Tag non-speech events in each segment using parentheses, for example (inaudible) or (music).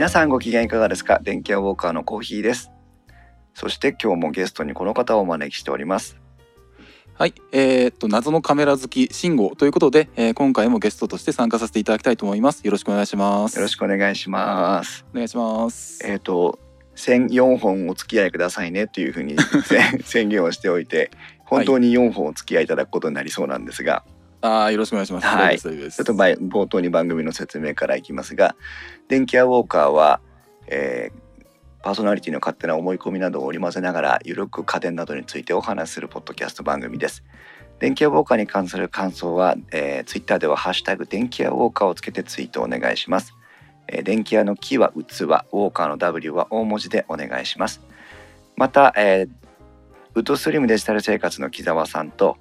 皆さんご機嫌いかがですか？電気屋ウォーカーのコーヒーですそして今日もゲストにこの方をお招きしておりますはい、えー、っと謎のカメラ好き慎吾ということで、えー今回もゲストとして参加させていただきたいと思います。よろしくお願いします。よろしくお願いしますお願いします。えっ、と1004本お付き合いくださいねというふうに宣 (laughs) 宣言をしておいて本当に4本お付き合いいただくことになりそうなんですが、ああよろしくお願いします。はいちょっと前冒頭に番組の説明からいきますが電気屋ウォーカーは、えーパーソナリティの勝手な思い込みなどを織り交ぜながらゆるく家電などについてお話しするポッドキャスト番組です。電気屋ウォーカーに関する感想は、えー、ツイッターでは「ハッシュタグ電気屋ウォーカー」をつけてツイートお願いします。えー電気屋の「木」は器ウォーカーの「W」は大文字でお願いします。また、えーウッドスリムデジタル生活の木澤さんと、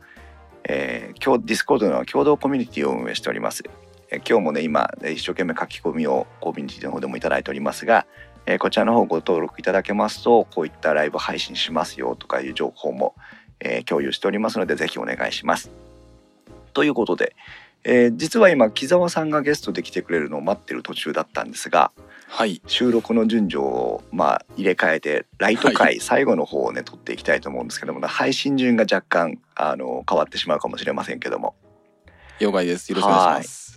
えー、今日ディスコードの共同コミュニティを運営しております。えー今日もね今えー一生懸命書き込みをコミュニティの方でもいただいておりますが、えーこちらの方ご登録いただけますとこういったライブ配信しますよとかいう情報も、えー共有しておりますのでぜひお願いします。ということで、えー実は今木澤さんがゲストで来てくれるのを待ってる途中だったんですがはい収録の順序をまあ入れ替えてライトは回最後の方をね撮っていきたいと思うんですけども配信順が若干あの変わってしまうかもしれませんけども了解です。よろしくお願いします。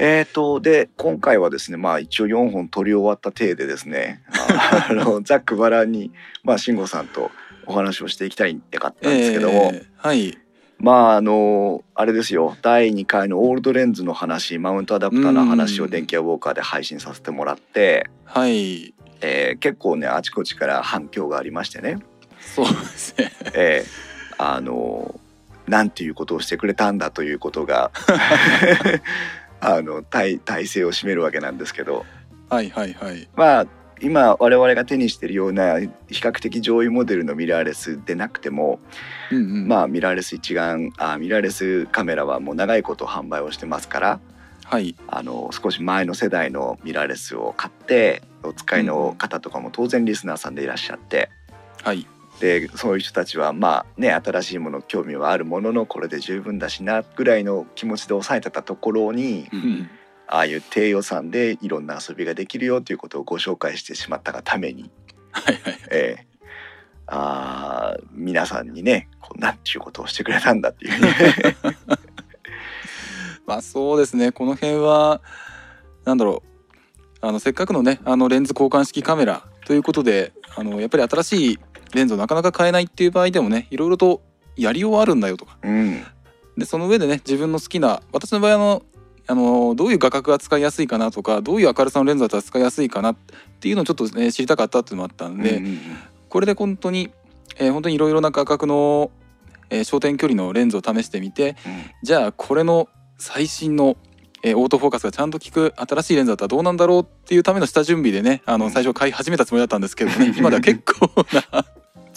えーとで今回はですねまあ一応4本撮り終わった体でですねああのざっくばらんにまあ慎吾さんとお話をしていきたいんでかったんですけども、えーはい。まああのあれですよ。第2回のオールドレンズの話マウントアダプターの話をうん電気屋ウォーカーで配信させてもらって、はい。えー結構ねあちこちから反響がありましてね、そうですね。えーあのなんていうことをしてくれたんだということが (laughs) あの体体制を占めるわけなんですけどはいはいはい。まあ今我々が手にしているような比較的上位モデルのミラーレスでなくても、うんうん。まあミラーレス一眼あミラーレスカメラはもう長いこと販売をしてますからはいあの少し前の世代のミラーレスを買ってお使いの方とかも当然リスナーさんでいらっしゃってはいでそういう人たちはまあね新しいもの興味はあるもののこれで十分だしなぐらいの気持ちで抑えてたところにうん。ああいう低予算でいろんな遊びができるよということをご紹介してしまったがために、はいはいええ。あー皆さんにねこうなんていうことをしてくれたんだっていう。ね (laughs) まあそうですねこの辺はなんだろう。あのせっかくのねあのレンズ交換式カメラということであのやっぱり新しいレンズをなかなか買えないっていう場合でもねいろいろとやりようはあるんだよとか。うん。でその上でね自分の好きな私の場合あのあのどういう画角が使いやすいかなとかどういう明るさのレンズだったら使いやすいかなっていうのをちょっとね知りたかったっていうのもあったんで、うんうんうん。これで本当に、えー本当にいろいろな画角の、えー焦点距離のレンズを試してみてじゃあこれの最新の、えーオートフォーカスがちゃんと効く新しいレンズだったらどうなんだろうっていうための下準備でねあうん。の最初買い始めたつもりだったんですけどね (laughs) 今では結構な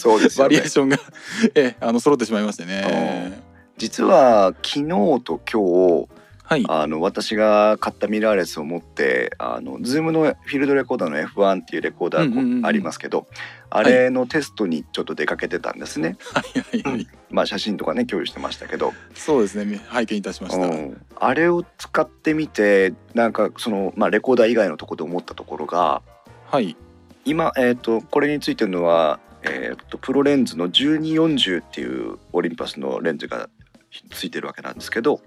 そうですよね。バリエーションが、(laughs) えーあの揃ってしまいましてね。実は昨日と今日はい。あの私が買ったミラーレスを持ってあの Zoom のフィールドレコーダーの F1 っていうレコーダーありますけど、あれのテストにちょっと出かけてたんですね。はいはいはい。まあ写真とかね共有してましたけど、そうですね。拝見いたしました。うん。あれを使ってみてなんかその、まあ、レコーダー以外のところで思ったところがはい。今、えー、とこれについてるのは、えー、とプロレンズの1240っていうオリンパスのレンズがついてるわけなんですけど、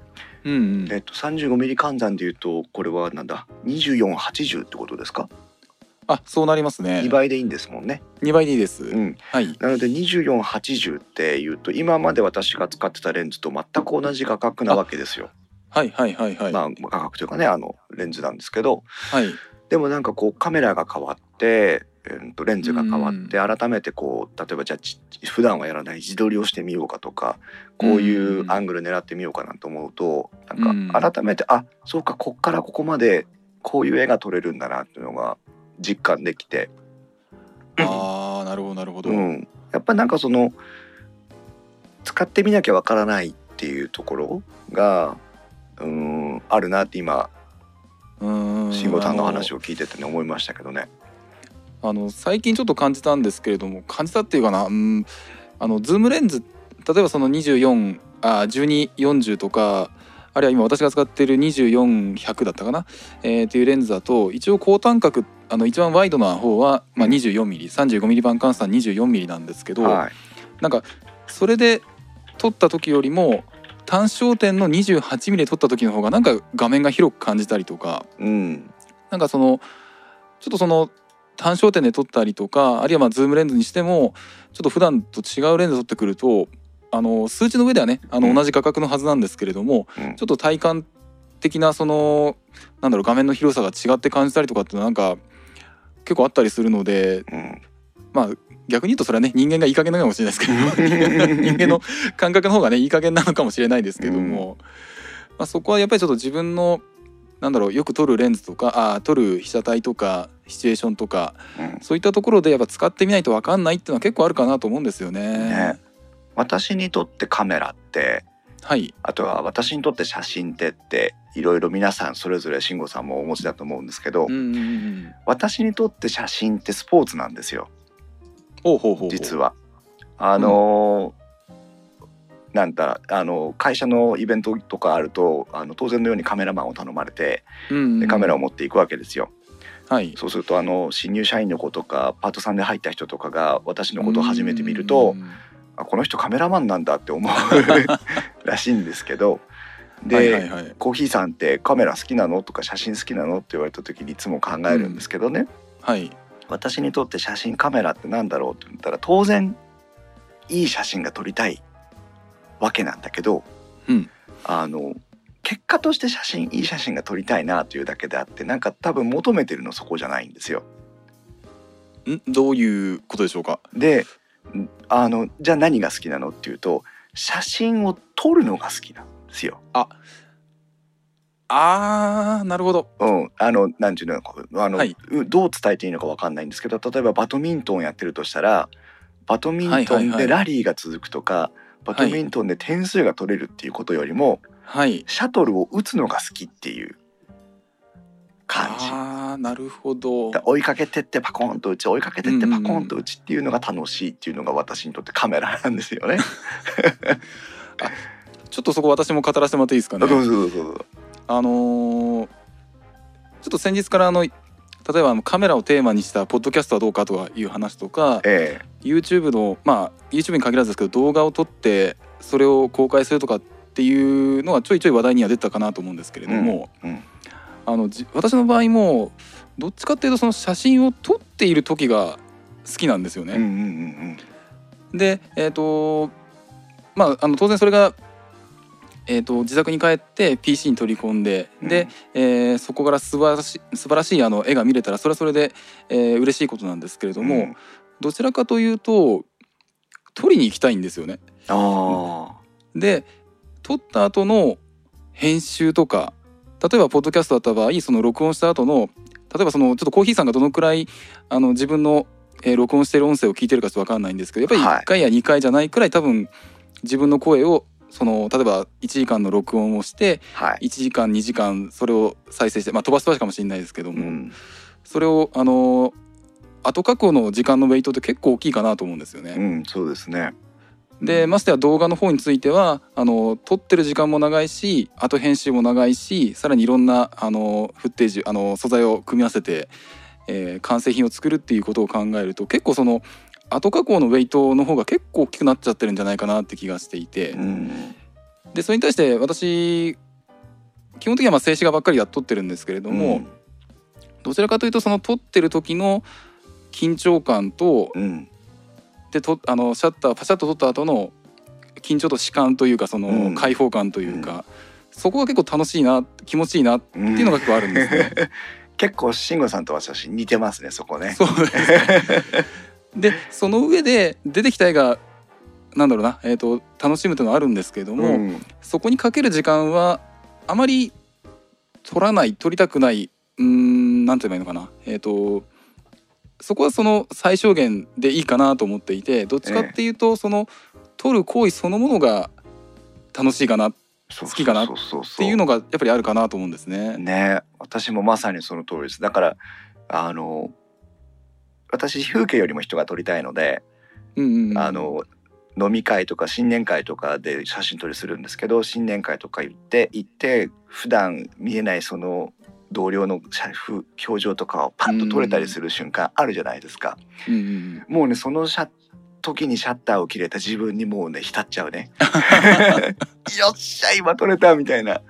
うんうん。えっと、35ミリ換算でいうとこれはなんだ？2480ってことですか、あそうなりますね。2倍でいいんですもんね。2倍でいいです、うん、はい。なので2480っていうと今まで私が使ってたレンズと全く同じ画角なわけですよ。はいはいはいはい、まあ画角というかねあのレンズなんですけど。はい。でもなんかこうカメラが変わって、えーとレンズが変わって改めてこう例えばじゃあち普段はやらない自撮りをしてみようかとかこういうアングル狙ってみようかなと思うとなんか改めてあそうかこっからここまでこういう絵が撮れるんだなっていうのが実感できて、ああなるほどなるほど、うん、やっぱなんかその使ってみなきゃわからないっていうところがうんあるなって今慎吾さんの話をを聞いててね思いましたけどね。あの最近ちょっと感じたんですけれども感じたっていうかなうんあのズームレンズ例えばその24あ1240とかあるいは今私が使っている24100だったかな、えー、っていうレンズだと一応広端角あの一番ワイドな方は、まあ、うん。24mm35mm 版換算 24mm なんですけど、はい。なんかそれで撮った時よりも単焦点の 28mm で撮った時の方がなんか画面が広く感じたりとかうん。なんかそのちょっとその単焦点で撮ったりとかあるいはまあズームレンズにしてもちょっと普段と違うレンズで撮ってくるとあの数値の上ではねあのうん。同じ画角のはずなんですけれども、うん。ちょっと体感的なそのなんだろう画面の広さが違って感じたりとかってなんか結構あったりするのでうん。まあ逆に言うとそれはね人間がいい加減なのかもしれないですけど (laughs) 人間の感覚の方がねいい加減なのかもしれないですけども、まあ、そこはやっぱりちょっと自分のなんだろうよく撮るレンズとかあー撮る被写体とかシチュエーションとかうん。そういったところでやっぱ使ってみないと分かんないっていうのは結構あるかなと思うんですよね。ね。私にとってカメラってはい、あとは私にとって写真ってっていろいろ皆さんそれぞれ慎吾さんもお持ちだと思うんですけど、うんうんうん、私にとって写真ってスポーツなんですよ。ほうほうほうほう。実は。あのーなんだあの会社のイベントとかあるとあの当然のようにカメラマンを頼まれてうんうん。でカメラを持っていくわけですよ。はい。そうするとあの新入社員の子とかパートさんで入った人とかが私のことを初めて見るとうんあこの人カメラマンなんだって思うらしいんですけどで、はいはいはい。コーヒーさんってカメラ好きなのとか写真好きなのって言われた時にいつも考えるんですけどね、はい。私にとって写真カメラってなんだろうって言ったら当然いい写真が撮りたいわけなんだけど、うん。あの結果として写真いい写真が撮りたいなというだけであってなんか多分求めてるのそこじゃないんですよ。ん？どういうことでしょうか？でんあのじゃあ何が好きなのっていうと写真を撮るのが好きなんですよ。あ。ーなるほど。うん、あのなんていうのあの、はい。うどう伝えていいのかわかんないんですけど例えばバドミントンやってるとしたらバドミントンはいはいはい。でラリーが続くとか、バドミントンで点数が取れるっていうことよりも、はいシャトルを打つのが好きっていう感じ。あーなるほどだ追いかけてってパコンと打ち追いかけてってパコンと打ちっていうのが楽しいっていうのが私にとってカメラなんですよね。(laughs) ちょっとそこ私も語らせてもらっていいですかね。あのーちょっと先日からあの例えばカメラをテーマにしたポッドキャストはどうかという話とかえ YouTube のまあ YouTube に限らずですけど動画を撮ってそれを公開するとかっていうのはちょいちょい話題には出たかなと思うんですけれども、うんうん。あのじ私の場合もどっちかっていうとその写真を撮っている時が好きなんですよね。えうんうんうん。でえっ、とまああの当然それが、えー、と自宅に帰って PC に取り込んで、うん。で、えーそこから素晴らしい素晴らしいあの絵が見れたらそれはそれで、えー嬉しいことなんですけれども、うん。どちらかというと撮りに行きたいんですよね。あで撮った後の編集とか例えばポッドキャストだった場合その録音した後の例えばそのちょっとコーヒーさんがどのくらいあの自分の、えー録音してる音声を聞いてるかちょっと分かんないんですけどやっぱり1回や2回じゃないくらい多分自分の声をその例えば1時間の録音をしてあはい。1時間2時間それを再生して、まあ、飛ばす飛ばしかもしれないですけども、うんそれをあの後加工の時間のウェイトって結構大きいかなと思うんですよね。うん、そうですね。でましてや動画の方についてはあの撮ってる時間も長いし後編集も長いしさらにいろんなあのフッテージあの素材を組み合わせて、えー完成品を作るっていうことを考えると結構その後加工のウェイトの方が結構大きくなっちゃってるんじゃないかなって気がしていて、うん、でそれに対して私基本的にはまあ静止画ばっかりやっとってるんですけれども、どちらかというとその撮ってる時の緊張感とうん、うん、でとあのシャッターパシャッと撮った後の緊張と弛緩というかそのうん。開放感というか、そこが結構楽しいな気持ちいいなっていうのが結構あるんですね。(laughs) 結構慎吾さんと私似てますねそこね。そうですでその上で出てきた絵がなんだろうな、えー、と楽しむというのはあるんですけれども、ん、そこにかける時間はあまり取らない取りたくないうーんなんて言えばいいのかな。えっ、とそこはその最小限でいいかなと思っていてどっちかっていうと、その取る行為そのものが楽しいかな好きかなそうそう。そうていうのがやっぱりあるかなと思うんですね。ね私もまさにその通りです。だからあの私風景よりも人が撮りたいので、うんうんうんあの飲み会とか新年会とかで写真撮りするんですけど新年会とか行って行って普段見えないその同僚の表情とかをパッと撮れたりする瞬間あるじゃないですか。うんうんもうねその時にシャッターを切れた自分にもうね浸っちゃうね。(laughs) (laughs) よっしゃ今撮れたみたいな。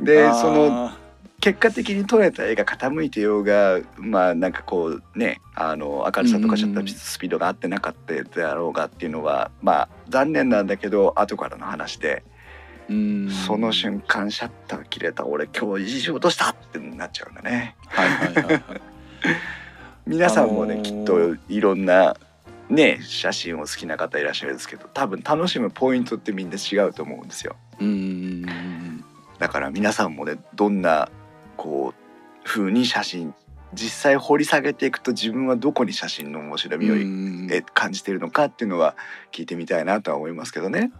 でそのあ結果的に撮れた絵が傾いてようがまあなんかこうねあの明るさとかシャッタースピードが合ってなかったであろうがっていうのはまあ残念なんだけど後からの話でーうんその瞬間シャッター切れた俺今日いい仕事したってなっちゃうんだね。はいはいはいはい (laughs) 皆さんもね、あのーきっといろんなね写真を好きな方いらっしゃるんですけど多分楽しむポイントってみんな違うと思うんですよ。うんだから皆さんもねどんなこう風に写真実際掘り下げていくと自分はどこに写真の面白みを、感じているのかっていうのは聞いてみたいなとは思いますけどね。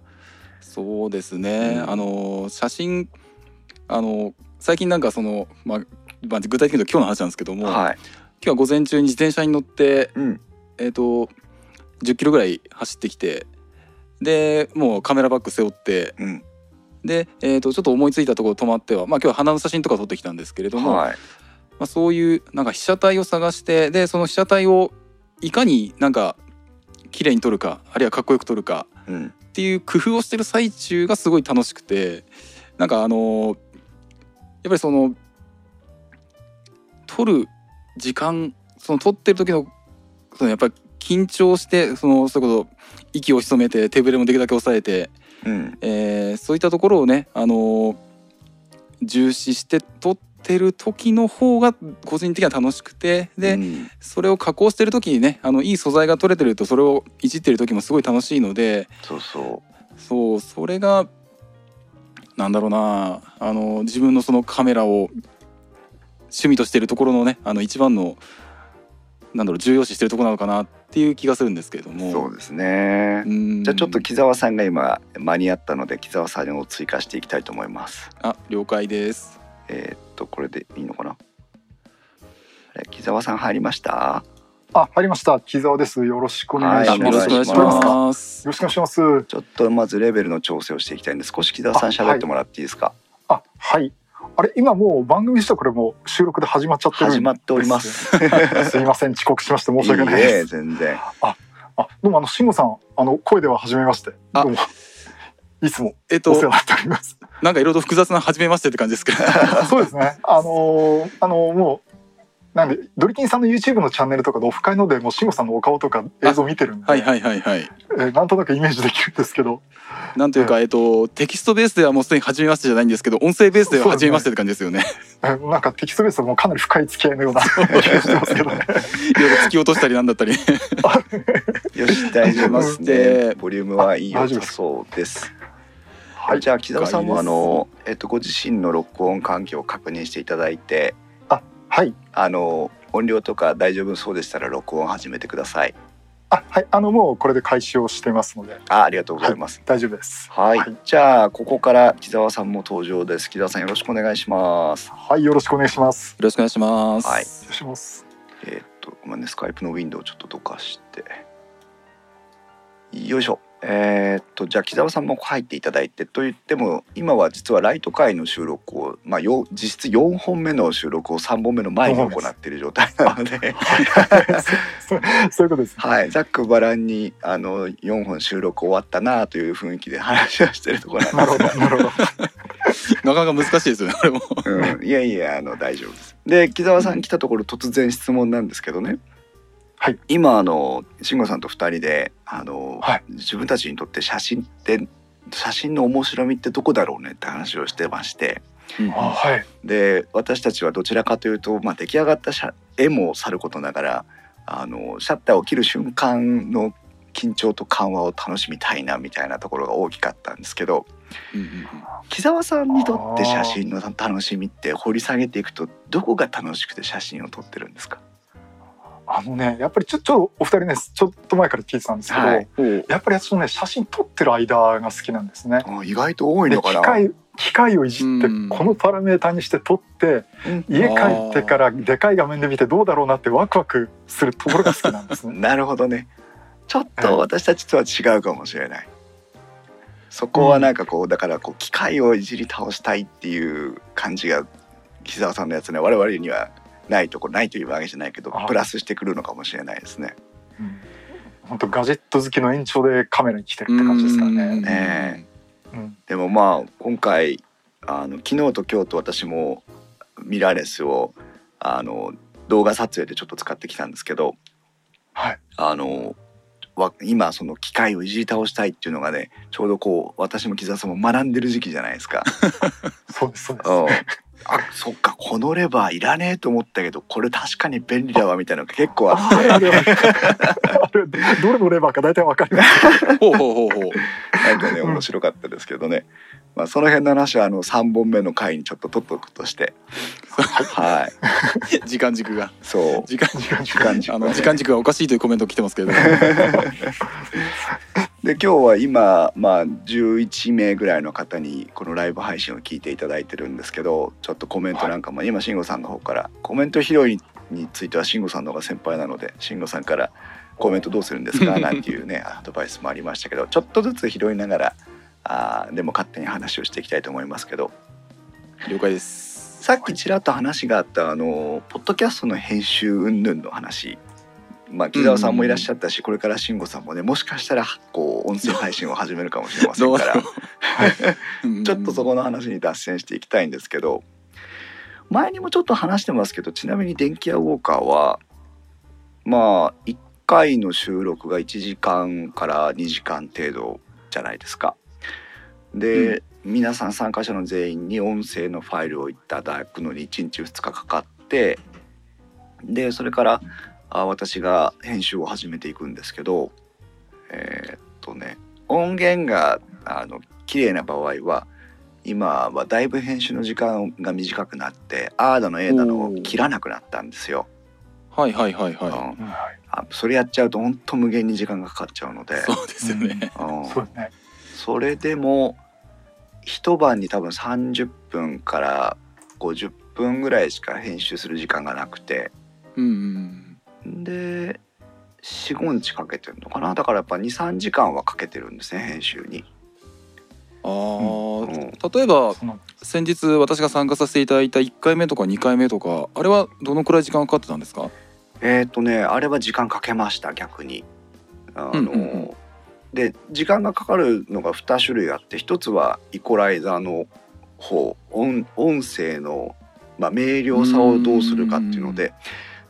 そうですね、うんあの写真あの最近なんかその、まあまあ、具体的に言うと今日の話なんですけども、はい。今日は午前中に自転車に乗って、うん。えー、と10キロぐらい走ってきてでもうカメラバッグ背負ってうん。で、えー、とちょっと思いついたところ止まっては、まあ、今日は花の写真とか撮ってきたんですけれども、はい。まあ、そういうなんか被写体を探してでその被写体をいかになんか綺麗に撮るかあるいはかっこよく撮るかうん。っていう工夫をしてる最中がすごい楽しくてなんかあのやっぱりその撮る時間その撮ってる時のそのやっぱり緊張してそのそれこそ息を潜めて手ぶれもできるだけ抑えて、うん。えーそういったところをねあの重視して撮ってる時の方が個人的には楽しくてで、うんそれを加工してる時にねあのいい素材が取れてるとそれをいじってる時もすごい楽しいのでそうそそうそれがなんだろうなあの自分のそのカメラを趣味としてるところのねあの一番のなんだろう重要視してるところなのかなっていう気がするんですけれどう。もそうですね。うんじゃあちょっと木澤さんが今間に合ったので木澤さんを追加していきたいと思います。あ了解ですえーっとこれでいいのかな？木澤さん入りました？あ、入りました。木澤です。よろしくお願いしはます。よろしくお願いしますかよろしくお願いします。ちょっとまずレベルの調整をしていきたいんで少し木澤さん喋ってもらっていいですか？あ、はい。あれ、今もう番組自体これもう収録で始まっちゃってる始まっております。(laughs) すいません、遅刻しまして申し訳ないいいえです。全然。あ、どうもあの慎吾さん、あの声では初めまして。あどうも。いつもえっとお世話になっております。なんかいろいろ複雑な初めましてって感じですけど (laughs) そうですね。あのーあのーもう。なんでドリキンさんの YouTube のチャンネルとかでオフ会のでもう慎吾さんのお顔とか映像見てるんで、はいはいはいはい。えーなんとなくイメージできるんですけど、なんというか、えっと、テキストベースではもうすでに初めましてじゃないんですけど音声ベースでは初めましてって感じですよね。えーなんかテキストベースはもうかなり深い付き合いのような気がしてますけどね。いろいろ突き落としたりなんだったり。よし大丈夫ですでね。ボリュームはいいよそうです。はい。じゃあ木澤さんもあのえっとご自身の録音環境を確認していただいて、はい。あの音量とか大丈夫そうでしたら録音を始めてください。あ、はい。あのもうこれで開始をしてますのであありがとうございます。大丈夫です。はい、はいじゃあここから木澤さんも登場です。木澤さんよろしくお願いします。はい、よろしくお願いします。よろしくお願いします、はいお願いします。えーっとごめんねスカイプのウィンドウをちょっとどかしてよいしょえーっとじゃあ木澤さんも入っていただいてと言っても今は実はライト会の収録をまあよ実質4本目の収録を3本目の前に行っている状態なのでそう (laughs) そういうことです。はいざっくばらんにあの4本収録終わったなという雰囲気で話をしてるところなんなるほど、ですがなるほど。なかなか難しいですよねこれもうん、いやいやあの大丈夫です。で木澤さん来たところ突然質問なんですけどね。はい。今あの慎吾さんと二人であの、はい。自分たちにとって写真って写真の面白みってどこだろうねって話をしてまして。うん。あ、はい。で私たちはどちらかというと、まあ、出来上がった写絵もさることながらあのシャッターを切る瞬間の緊張と緩和を楽しみたいなみたいなところが大きかったんですけどうん木澤さんにとって写真の楽しみって掘り下げていくとどこが楽しくて写真を撮ってるんですか？あのね、やっぱりちょっとお二人ね、ちょっと前から聞いてたんですけど、はい。やっぱり私もね、写真撮ってる間が好きなんですね。あ意外と多いでのかな。機械機械をいじってうん。このパラメータにして撮ってうん。家帰ってからでかい画面で見てどうだろうなってワクワクするところが好きなんですね。(laughs) なるほどね。ちょっと私たちとは違うかもしれない。そこはなんかこうだからこう機械をいじり倒したいっていう感じが木澤さんのやつね我々にはないとこないというわけじゃないけどあプラスしてくるのかもしれないですね。うん本当ガジェット好きの延長でカメラに来てるって感じですからうんね。ねうんでもまあ今回あの昨日と今日と私もミラーレスをあの動画撮影でちょっと使ってきたんですけどはい。あのわ今その機械をいじり倒したいっていうのがねちょうどこう私も木澤さんも学んでる時期じゃないですか。そうですそうです。うんあそっかこのレバーいらねえと思ったけどこれ確かに便利だわみたいなのが結構ああって。ーあれあれどれのレバーか大体わかります。ほうほうほうほう。なんかね面白かったですけどね、まあ、その辺の話はあの3本目の回にちょっと取っとくとして。はい。時間軸が。そう。時間時間時間軸あの時間軸がおかしいというコメント来てますけれども (laughs) で今日は今、まあ、11名ぐらいの方にこのライブ配信を聞いていただいてるんですけどちょっとコメントなんかも、今慎吾さんの方からコメント拾いについては慎吾さんの方が先輩なので慎吾さんからコメントどうするんですか (laughs) なんていうねアドバイスもありましたけどちょっとずつ拾いながらあーでも勝手に話をしていきたいと思いますけど。了解です。さっきちらっと話があったあのポッドキャストの編集云々の話まあ木澤さんもいらっしゃったし、これから慎吾さんもねもしかしたらこう音声配信を始めるかもしれませんから。(laughs) ちょっとそこの話に脱線していきたいんですけど前にもちょっと話してますけどちなみに電気屋ウォーカーはまあ1回の収録が1時間から2時間程度じゃないですか。で、皆さん参加者の全員に音声のファイルをいただくのに1日2日かかってでそれからあ私が編集を始めていくんですけどえーっとね音源があの綺麗な場合は今はだいぶ編集の時間が短くなってあーだのえーだのを切らなくなったんですよ。はいはいはいはうん。うん。はいあそれやっちゃうと本当無限に時間がかかっちゃうので。い、そうですよね。うん。そうですね。それでも一晩に多分30分から50分ぐらいしか編集する時間がなくて。うんうんで45日かけてるのかな？だからやっぱ23時間はかけてるんですね編集に。あうーん例えば先日私が参加させていただいた1回目とか2回目とかあれはどのくらい時間かかってたんですか？えっ、とねあれは時間かけました逆に。あの、うんうんうんで時間がかかるのが2種類あって一つはイコライザーの方音音声の、まあ、明瞭さをどうするかっていうので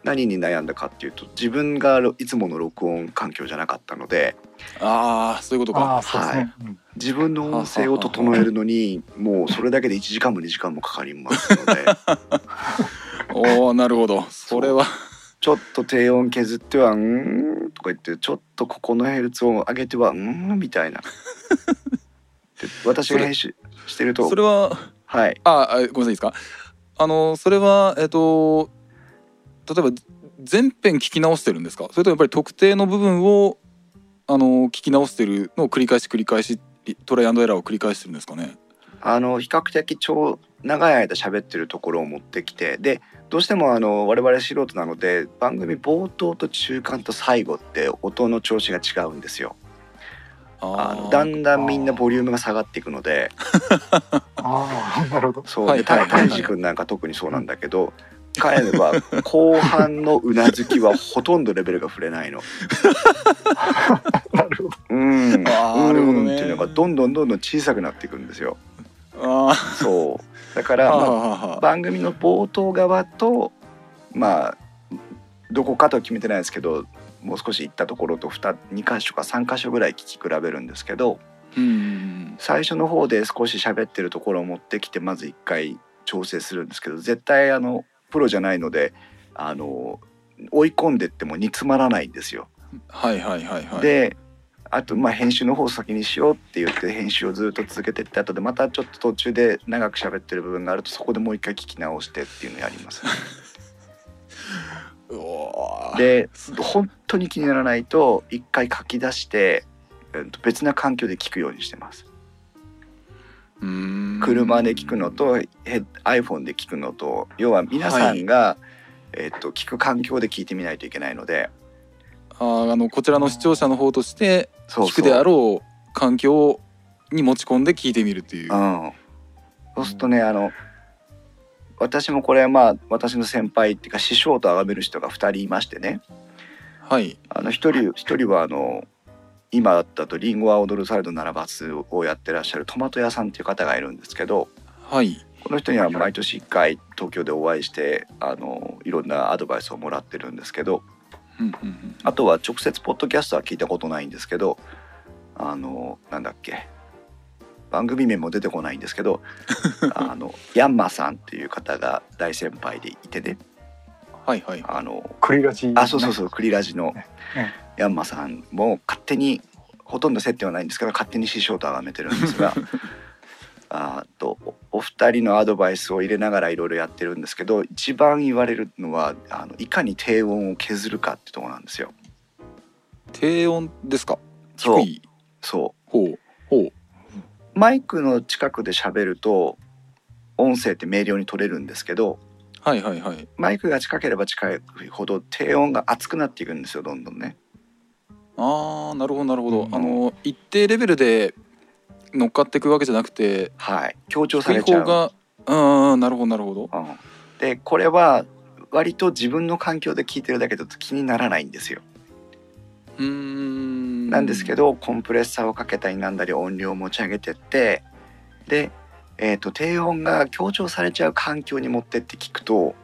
何に悩んだかっていうと自分がいつもの録音環境じゃなかったのでああそういうことか。ああそうですね。うん。自分の音声を整えるのにもうそれだけで1時間も2時間もかかりますので。(laughs) おおなるほど。それは。ちょっと低音削っては「うーん」とか言ってちょっとここのヘルツを上げては「うーん」みたいな。で (laughs) 私が編集してるとそれははい。ああごめんなさいいいですか？あのそれはえっ、と例えば全編聞き直してるんですか？それともやっぱり特定の部分をあの聞き直してるのを繰り返し繰り返しトライアンドエラーを繰り返してるんですかね？あの比較的超長い間喋ってるところを持ってきてでどうしてもあの我々素人なので番組冒頭と中間と最後って音の調子が違うんですよ。あのだんだんみんなボリュームが下がっていくので。ああなるほど。そうではいはいたいじくんなんか特にそうなんだけど彼は (laughs) 後半のうなずきはほとんどレベルが触れないの。(laughs) なるほど。うん。なるほどね。うん。っていうのがどんどんどんどん小さくなっていくんですよ。あそう。だかーら、まあ番組の冒頭側とまあどこかとは決めてないですけどもう少し行ったところと 2, 2箇所か3箇所ぐらい聞き比べるんですけどうん。最初の方で少し喋ってるところを持ってきてまず1回調整するんですけど絶対あのプロじゃないのであの追い込んでっても煮詰まらないんですよ。はいはいはいはいであとまあ編集の方を先にしようって言って編集をずっと続けてって後でまたちょっと途中で長く喋ってる部分があるとそこでもう一回聞き直してっていうのをやります。(laughs) で本当に気にならないと一回書き出して、えっと別な環境で聞くようにしてます。車で聞くのと iPhone で聞くのと要は皆さんが、えっと聞く環境で聞いてみないといけないので。あーあのこちらの視聴者の方として聞くであろう環境に持ち込んで聞いてみるっていう。うん、そうするとねあの私もこれはまあ私の先輩っていうか師匠と崇める人が2人いましてね。はい。あの一人一人はあの今だと「リンゴは踊るサイドならばス」をやってらっしゃるトマト屋さんっていう方がいるんですけどはい。この人には毎年1回東京でお会いしてあのいろんなアドバイスをもらってるんですけどうんうんうん。あとは直接ポッドキャストは聞いたことないんですけどあのなんだっけ番組名も出てこないんですけど (laughs) あのヤンマさんっていう方が大先輩でいてね。はいはい。あのクリラジ、あそうそうそうクリラジの。ねヤンマさんも勝手にほとんど接点はないんですけど勝手に師匠と崇めてるんですが (laughs) あーとおお二人のアドバイスを入れながらいろいろやってるんですけど一番言われるのはあのいかに低音を削るかってとこなんですよ。低音ですか？そう。低い？そう。ほうほう。マイクの近くで喋ると音声って明瞭に取れるんですけどはいはいはい。マイクが近ければ近いほど低音が熱くなっていくんですよどんどんね。ああなるほどなるほど、うん。あの一定レベルで乗っかっていくわけじゃなくてはい。強調されちゃう。方がうんうんなるほどなるほど。うん、でこれは割と自分の環境で聞いてるだけだと気にならないんですよ。うーん。なんですけどコンプレッサーをかけたりなんだり音量を持ち上げてってで、えー、と低音が強調されちゃう環境に持ってって聞くと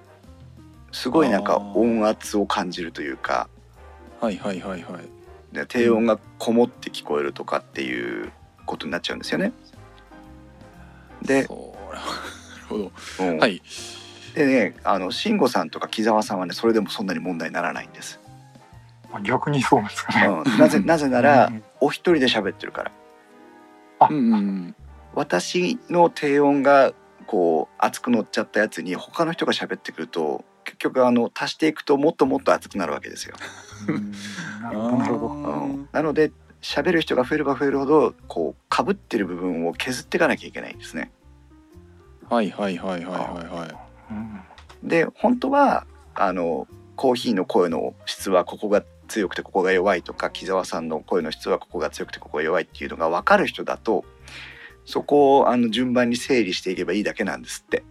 すごいなんか音圧を感じるというか。はいはいはいはいで低音がこもって聞こえるとかっていうことになっちゃうんですよね。で,、そうなるほどうんはいでねあの慎吾さんとか木澤さんはねそれでもそんなに問題にならないんです。まあ逆にそうなんですかね。うん、なぜなぜならうんお一人で喋ってるから。うんうん私の低音がこう熱く乗っちゃったやつに他の人が喋ってくると結局あの足していくともっともっと熱くなるわけですよ。うん。なるほど。うーん、なので喋る人が増えれば増えるほどこうかぶってる部分を削っていかなきゃいけないんですね。はいはいはいはいはいはい。うん。で本当はあのコーヒーの声の質はここが強くてここが弱いとか木澤さんの声の質はここが強くてここが弱いっていうのが分かる人だとそこをあの順番に整理していけばいいだけなんですって。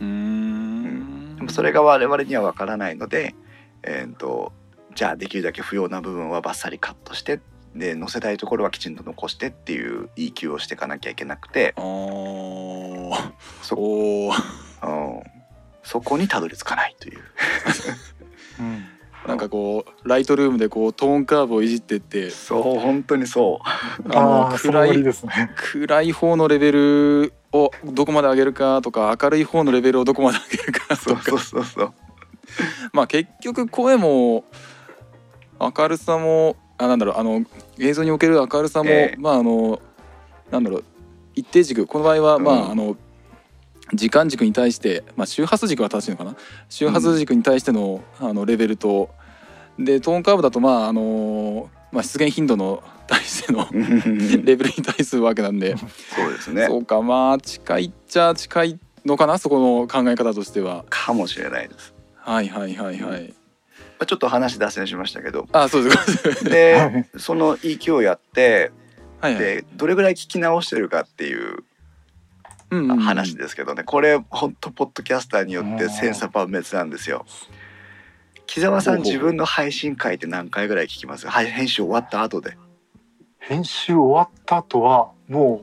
うーん。でもそれが我々には分からないので、えー、とじゃあできるだけ不要な部分はバッサリカットしてで載せたいところはきちんと残してっていう EQ をしていかなきゃいけなくて。あー。そ,、おー。うん、そこにたどり着かないという。(laughs) うん。なんかこうライトルームでこうトーンカーブをいじってって。そう本当にそあのあ暗いね。暗い方のレベルをどこまで上げるかとか明るい方のレベルをどこまで上げるかうそうとかそうそうそう。まあ結局声も明るさもあなんだろうあの映像における明るさも、ええ。まああのなんだろう一定軸この場合はまあ、うん。あの時間軸に対して、まあ、周波数軸は正しいのかな？周波数軸に対しての,、あのレベルとでトーンカーブだとまああの、まあ、出現頻度の対しての (laughs) レベルに対するわけなんで、そうですね。そうかまあ近いっちゃ近いのかな？そこの考え方としては。かもしれないです。はいはいはいはい、まあちょっと話脱線しましたけど。あそうです。で (laughs) その EQ をやってでどれぐらい聞き直してるかっていう話ですけどね、これ本当ポッドキャスターによって千差万別なんですよ。木澤さん自分の配信回って何回ぐらい聞きます？はい編集終わった後で。編集終わった後はも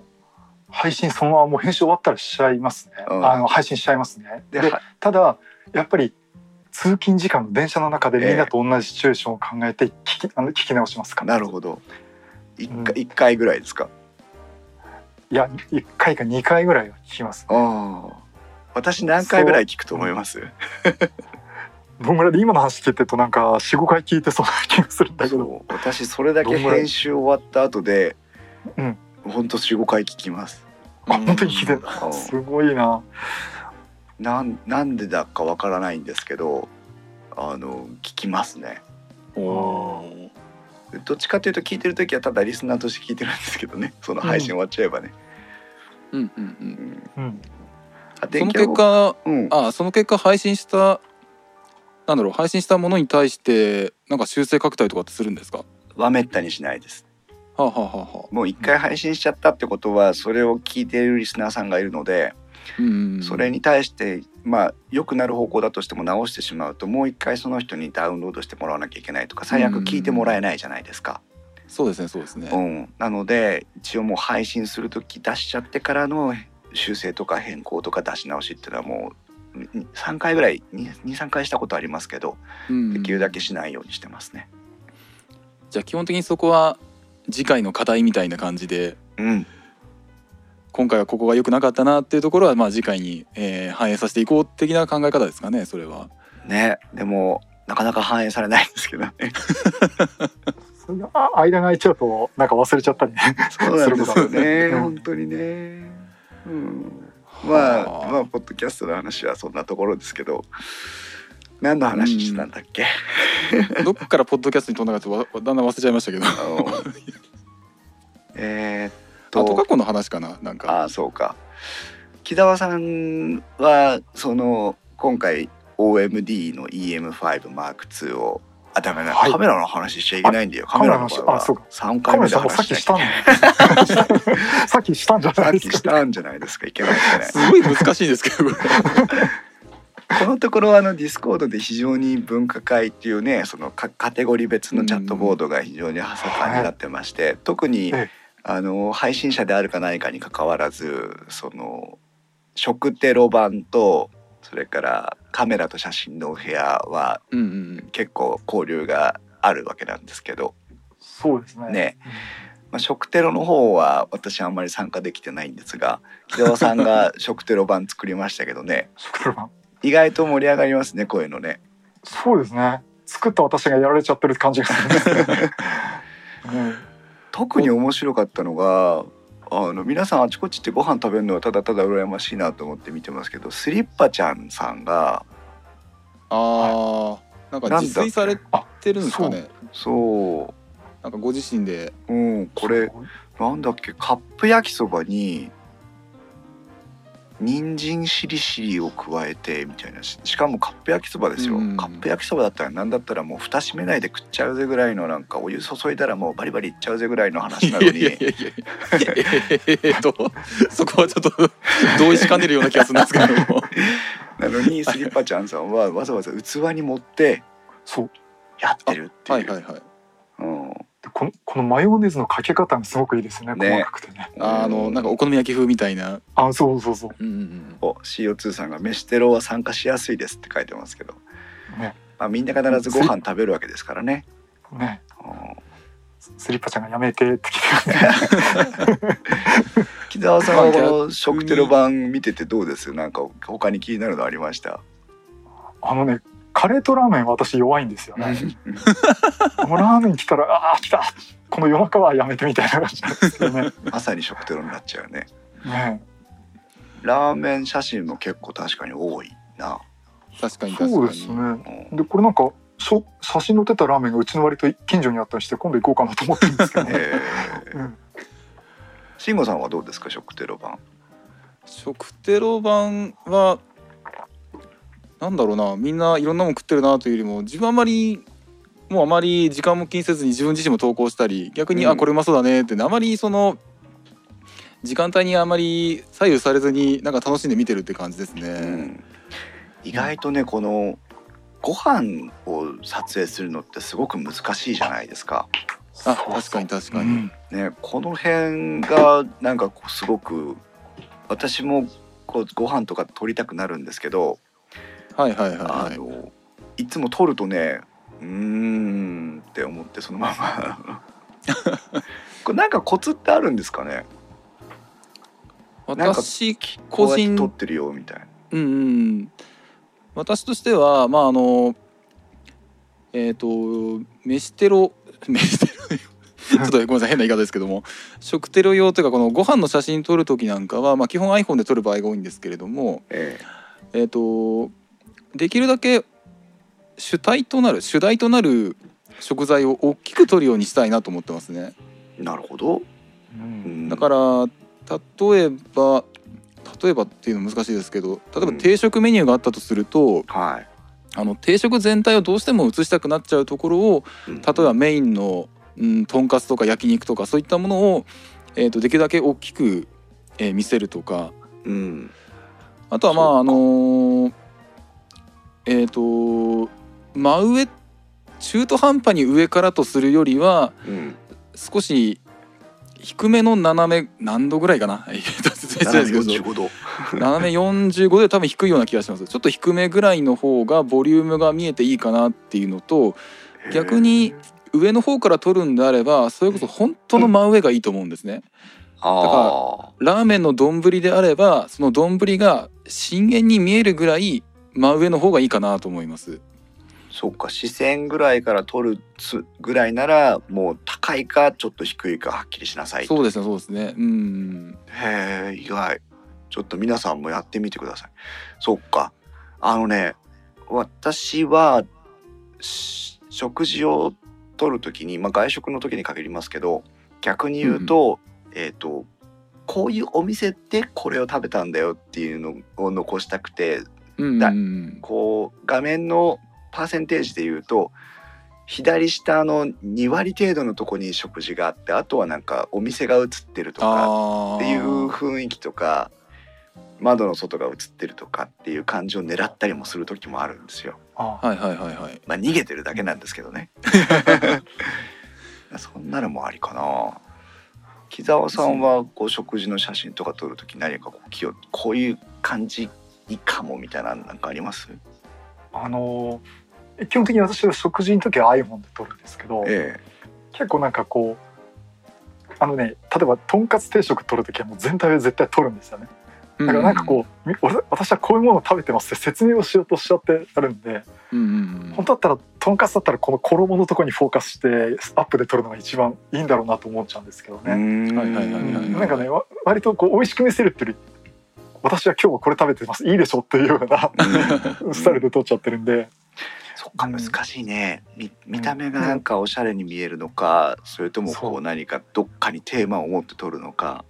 う配信そのままもう編集終わったらしちゃいますね。うん。あの配信しちゃいますね。でただやっぱり通勤時間の電車の中でみんなと同じシチュエーションを考えて聞き,、あの聞き直しますか？なるほど。一うん。回一回ぐらいですか？いや1回か2回ぐらいは聞きます。ああ。私何回ぐらい聞くと思います？どんぐらいで今の話聞いてるとなんか45回聞いてそうな気がするんだけど。私それだけ編集終わった後でうん。ほんと45回聞きます。あ本当に聞いてすごいななんなんでだかわからないんですけどあの聞きますね。どっちかというと聞いてる時はただリスナーとして聞いてるんですけどね。(laughs) その配信終わっちゃえばね、うん。うんううん。んうん。あその結果うん。あその結果配信したなんだろう配信したものに対してなんか修正拡大とかってするんですか？はめったにしないです。はあ、はあはあはもう一回配信しちゃったってことはそれを聞いているリスナーさんがいるのでうんそれに対してまあ良くなる方向だとしても直してしまうともう一回その人にダウンロードしてもらわなきゃいけないとか最悪聞いてもらえないじゃないですか。そうですねそうですね、うん、なので一応もう配信する時出しちゃってからの修正とか変更とか出し直しっていうのはもう3回ぐらい23回したことありますけどうん。できるだけしないようにしてますね。じゃあ基本的にそこは次回の課題みたいな感じでうん、今回はここが良くなかったなっていうところはまあ次回に、えー反映させていこう的な考え方ですかねそれは。ね。でもなかなか反映されないんですけどね。(laughs) 間が空いちゃうとなんか忘れちゃったりね。そうなんですよね。うん。本当にね。うん、まあ。はあまあポッドキャストの話はそんなところですけど。何の話してたんだっけ、どっからポッドキャストに飛んだかちょっとわだんだん忘れちゃいましたけど。えーっと後過去の話かななんか。ああそうか。木澤さんはその今回 OMD の EM5M2 をあダメだ、はい。カメラの話しちゃいけないんだよ。カメラの場合は。あそうか。3カ回目で話しなきしいさっきしたんじゃさっないですか。きしたんじゃないですかいけないいけないすごい難しいですけど。このところあのディスコードで非常に分科会っていうねそのカカテゴリー別のチャットボードが非常に盛んになってまして、特にえあの配信者であるかないかにかかわらずその食テロ板とそれからカメラと写真のお部屋はうんうん結構交流があるわけなんですけど、そうですね。ね。まあ、食テロの方は私あんまり参加できてないんですが木澤さんが (laughs) 食テロ版作りましたけどね。食テロ版意外と盛り上がりますねこういうのね。そうですね。作った私がやられちゃってる感じがするんですけど。ね (laughs) うん特に面白かったのがあの皆さんあちこちってご飯食べるのはただただ羨ましいなと思って見てますけどスリッパちゃんさんがあーなんか自炊されてるんですかね。そなんかご自身で。う、うん、これなんだっけ？カップ焼きそばに人参しりしりを加えてみたいな。ししかもカップ焼きそばですよ、うん。カップ焼きそばだったら何だったらもう蓋閉めないで食っちゃうぜぐらいのなんかお湯注いだらもうバリバリいっちゃうぜぐらいの話なのに。とそこはちょっと同意しかねるような気がするんですけどもなのにスリッパちゃんさんはわざわざ器に盛ってそうやってるっていう。はいはいこのこのマヨネーズのかけ方がすごくいいですよねね。細かくてね。あのなんかお好み焼き風みたいな。あそうそうそうう。んうんうん。お CO2 さんが「飯テロは参加しやすいです」って書いてますけど、ね。まあ、みんな必ずご飯食べるわけですからね。ね。うん。スリッパちゃんがやめてって来て (laughs) 木澤さんはの食テロ版見ててどうです？なんか他に気になるのありました？あのねカレーとラーメン私弱いんですよね。もうラーメン来たらああ来た。この夜中はやめてみたいな感じなんですけどね。まさに食テロになっちゃうね。ね。ラーメン写真も結構確かに多いな。確かに確かに。そうですね。うん。でこれなんか写真載ってたラーメンがうちの割と近所にあったりして今度行こうかなと思ってるんですけど。ね、えー、うん、慎吾さんはどうですか食テロ版？食テロ版はなんだろうなみんないろんなもん食ってるなというよりも自分あまりもうあまり時間も気にせずに自分自身も投稿したり逆に、うんあこれうまそうだねってあまりその時間帯にあまり左右されずになんか楽しんで見てるって感じですね。うん意外とねこのご飯を撮影するのってすごく難しいじゃないですか。あ確かに確かに。うんね、この辺がなんかすごく私もこうご飯とか撮りたくなるんですけど、はいはいはいあはい。のいつも撮るとねうーんって思ってそのまま。(laughs) これなんかコツってあるんですかね？私こ個人撮ってるよみたいな。うんうん私としてはまああのえっ、と飯テロ飯テロ？(laughs) (laughs) ちょっとごめんなさい変な言い方ですけども。食テロ用というかこのご飯の写真撮る時なんかは、まあ、基本 iPhone で撮る場合が多いんですけれども。ええ。っ、とできるだけ主体となる主題となる食材を大きく撮るようにしたいなと思ってますね。えなるほど。ううんんだから例えば例えばっていうの難しいですけど例えば定食メニューがあったとすると、はい。あの定食全体をどうしても映したくなっちゃうところをうん例えばメインの、うん、とんかつとか焼肉とかそういったものを、えー、とできるだけ大きく、えー見せるとかうんあとはまああのーえっ、と真上中途半端に上からとするよりはうん。少し低めの斜め何度ぐらいかな？(laughs) えっと説明しないですけど45度斜め45で多分低いような気がします。ちょっと低めぐらいの方がボリュームが見えていいかなっていうのと逆に上の方から取るんであればそれこそ本当の真上がいいと思うんですね。あラーメンの丼であればその丼が深淵に見えるぐらい真上の方がいいかなと思います。そっか視線ぐらいから取るつぐらいならもう高いかちょっと低いかはっきりしなさいそうですねそうですね。うんへえ意外。ちょっと皆さんもやってみてください。そっか。あのね私はし食事を取る時に、まあ、外食の時に限りますけど逆に言うと、えっ、とこういうお店でこれを食べたんだよっていうのを残したくてうんだうんこう画面のパーセンテージで言うと左下の2割程度のとこに食事があってあとはなんかお店が映ってるとかあっていう雰囲気とか窓の外が映ってるとかっていう感じを狙ったりもする時もあるんですよ。あはいはいはいはいまあ逃げてるだけなんですけどね。(laughs) そんなのもありかな。木澤さんはこう食事の写真とか撮る時何かこう気をこういう感じいいかもみたいなのなんかあります？あの基本的に私は食事の時は iPhone で撮るんですけど、え結構なんかこうあのね例えばとんかつ定食取る時はもう全体を絶対取るんですよね。だからなんかこう、み俺私はこういうものを食べてますって説明をしようとしちゃってあるんでうんうんうん。本当だったらとんかつだったらこの衣のところにフォーカスしてアップで撮るのが一番いいんだろうなと思っちゃうんですけどえね、はいはいはいはい。なんかねわ割とこう美味しく見せるっていうより私は今日はこれ食べてます。いいでしょっていうような (laughs) スタイルで撮っちゃってるんで、そっか難しいね。見見た目がなんかおしゃれに見えるのかそれともこそうう何かどっかにテーマを持って撮るのか。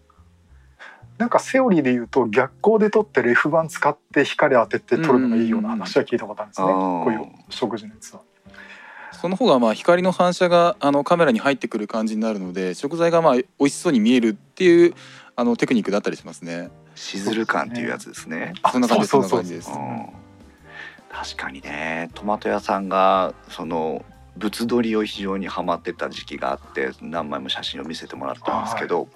なんかセオリーで言うと逆光で撮ってる F 版使って光当てて撮るのがいいような話は聞いたことあるんですね、うんうんうん。こういう食事のやつは。その方がまあ光の反射があのカメラに入ってくる感じになるので食材がまあ美味しそうに見えるっていうあのテクニックだったりしますね。しずる感っていうやつですね。あそんな感じじです。うん。確かにね。トマト屋さんがその物撮りを非常にハマってた時期があって何枚も写真を見せてもらったんですけど、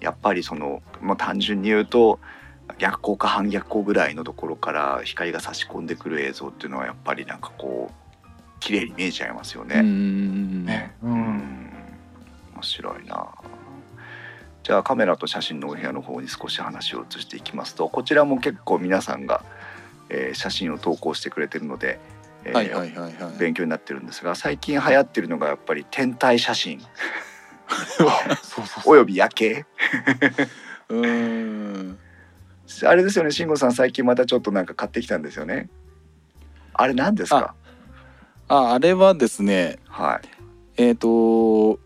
やっぱりその、まあ、単純に言うと逆光か反逆光ぐらいのところから光が差し込んでくる映像っていうのはやっぱりなんかこう綺麗に見えちゃいますよね。うんねううん。ん。面白いなじゃあカメラと写真のお部屋の方に少し話を移していきますとこちらも結構皆さんが、えー写真を投稿してくれてるので、え。勉強になってるんですが最近流行ってるのがやっぱり天体写真。(laughs) および夜景。うーん。あれですよね慎吾さん最近またちょっとなんか買ってきたんですよね。あれ何ですか？ああれはですねはい。えっ、と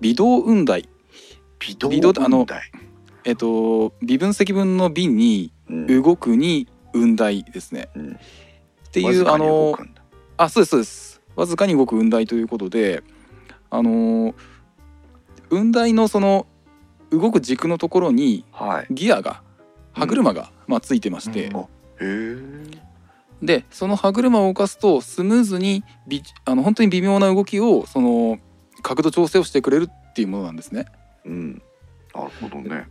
微動雲台微動微動ってあの雲台えっ、と微分積分の微にうん。動くに雲台ですね。うん。っていうあのあそうですそうです。わずかに動く雲台ということであの雲台のその動く軸のところにはい。ギアが歯車が、まあ、ついてまして、でその歯車を動かすとスムーズにびあの本当に微妙な動きをその角度調整をしてくれるっていうものなんですね。うん。なるほどね。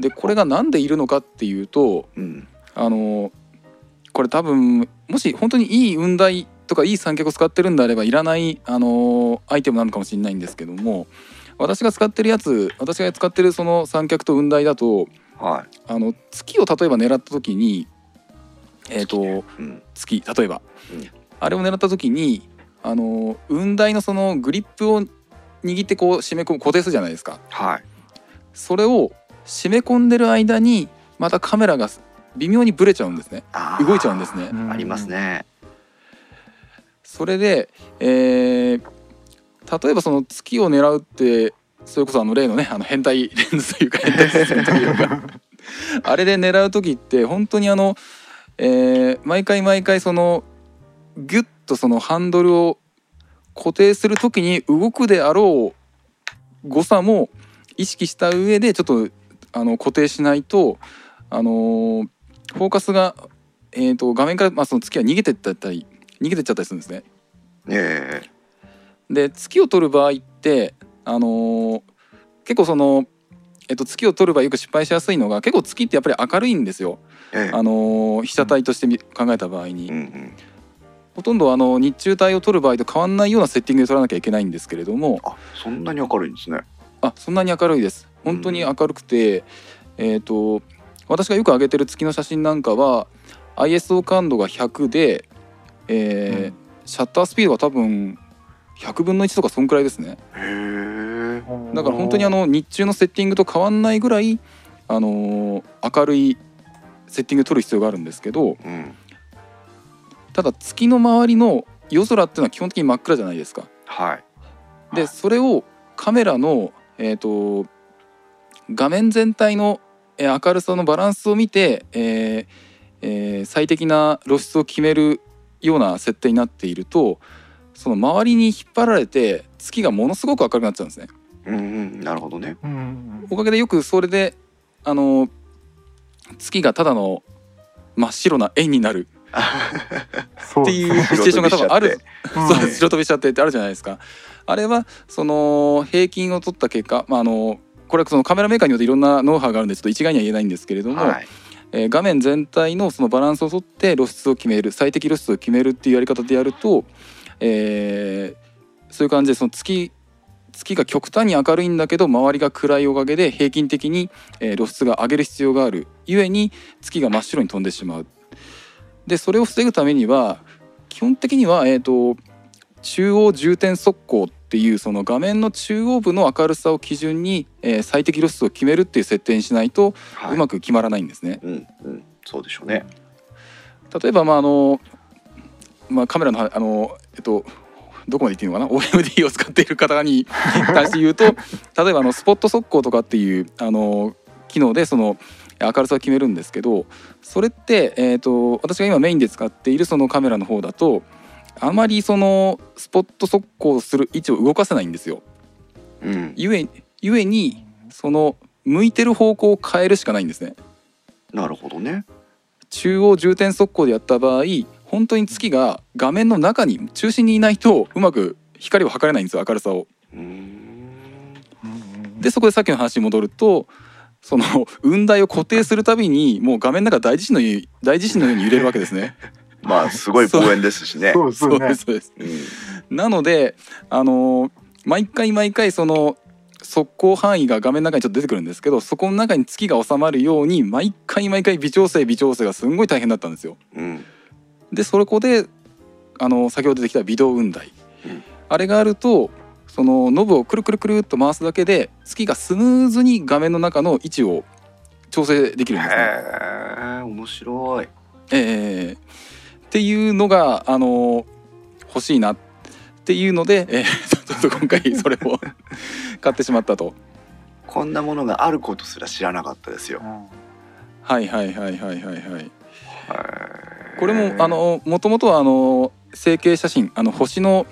でこれが何でいるのかっていうとうん。あのこれ多分もし本当にいい雲台とかいい三脚を使ってるんであればいらないあのアイテムなのかもしれないんですけども私が使ってるやつ私が使ってるその三脚と雲台だとはい。あの月を例えば狙った時にえっ、とうん。月例えば、うん。あれを狙った時にあの雲台のそのグリップを握ってこう締め込む固定するじゃないですか。はい。それを締め込んでる間にまたカメラが微妙にブレちゃうんですね。動いちゃうんですね。うん。ありますね。それで、えー例えばその月を狙うってそれこそあの例のねあの変態レンズというか変態視線というか。(laughs) あれで狙う時って本当にあの、えー毎回毎回そのギュッとそのハンドルを固定する時に動くであろう誤差も意識した上でちょっとあの固定しないとあのーフォーカスが、えー、と画面から、まあ、その月が逃げてったり逃げてっちゃったりするんですね。えで月を撮る場合って、あのー結構その、えっと月を撮る場合よく失敗しやすいのが結構月ってやっぱり明るいんですよ、えええあのー被写体としてみ考えた場合に。うんうんほとんどあの日中帯を撮る場合と変わんないようなセッティングで撮らなきゃいけないんですけれども。あそんなに明るいんですね。あそんなに明るいです。本当に明るくて、えっ、と私がよく上げてる月の写真なんかは ISO 感度が100で、えーシャッタースピードが多分100分の1とかそんくらいですね。だから本当にあの日中のセッティングと変わんないぐらい、あのー明るいセッティングで撮る必要があるんですけどうんただ月の周りの夜空っていうのは基本的に真っ暗じゃないですか。はい。でそれをカメラの、えー、と画面全体のえー明るさのバランスを見て、えーえー最適な露出を決めるような設定になっているとその周りに引っ張られて月がものすごく明るくなっちゃうんですね。うんうん。なるほどね。うんうん。おかげでよくそれであの月がただの真っ白な円になる (laughs) っていうシチュエーションが多分ある。うんそう白飛びしちゃってってあるじゃないですか。あれはその平均を取った結果、まあ、あのこれはそのカメラメーカーによっていろんなノウハウがあるんでちょっと一概には言えないんですけれども、はい。えー画面全体のそのバランスを取って露出を決める最適露出を決めるっていうやり方でやると、えーそういう感じでその月月が極端に明るいんだけど周りが暗いおかげで平均的に、えー露出が上げる必要がある。ゆえに月が真っ白に飛んでしまう。でそれを防ぐためには基本的には、えー、と中央重点速攻っていうその画面の中央部の明るさを基準に、えー最適露出を決めるっていう設定にしないとはい。うまく決まらないんですね。うんうん。そうでしょうね。例えばまああの、まあ、カメラのあのえっとどこまで言っていいのかな？OMD を使っている方に (laughs) 対して言うと例えばあのスポット速攻とかっていうあの機能でその明るさを決めるんですけどそれって、えー、と私が今メインで使っているそのカメラの方だとあまりそのスポット速攻する位置を動かせないんですよ。うんゆえゆえにその向いてる方向を変えるしかないんですね。なるほどね中央重点速攻でやった場合本当に月が画面の中に中心にいないとうまく光を測れないんですよ明るさを。でそこでさっきの話に戻るとその雲台を固定するたびにもう画面の中大地震のように大地震のように揺れるわけですね。(laughs) まあすごい望遠ですしねそうですそうですそうです。うんなのであの毎回毎回その速攻範囲が画面の中にちょっと出てくるんですけどそこの中に月が収まるように毎回毎回微調整微調整がすんごい大変だったんですよ。うんでそこであの先ほど出てきた微動雲台、うんあれがあるとそのノブをくるくるくるっと回すだけで月がスムーズに画面の中の位置を調整できるんですね。へえ面白いえーっていうのがあの欲しいなっていうので、えー (laughs) ちょっと今回それを (laughs) 買ってしまったと。こんなものがあることすら知らなかったですようんはいはいはいはいはいはい。これもあのもともとはあの成形写真あの星の、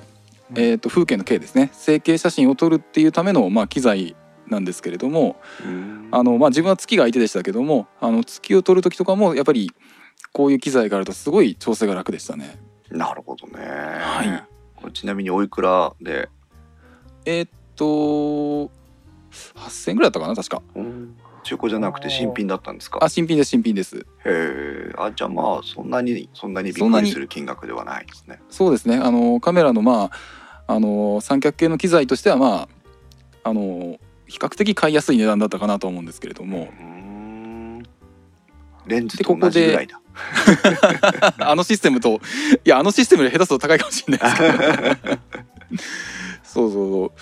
えー、と風景の景ですね。成形写真を撮るっていうための、まあ、機材なんですけれどもうん。あの、まあ、自分は月が相手でしたけどもあの月を撮る時とかもやっぱりこういう機材があるとすごい調整が楽でしたね。なるほどね。はい。ちなみにおいくらで？えーっと8,000円ぐらいだったかな確か。うん。中古じゃなくて新品だったんですか？あ新品です新品です。へえあじゃあまあそんなにそんなにびっくりする金額ではないですね。そうですね。あのカメラのまああの三脚系の機材としてはまああの比較的買いやすい値段だったかなと思うんですけれども。レンズでと同じぐらいだ。あのシステムといやあのシステムより下手すると高いかもしれないです。け (laughs) どそうそうそ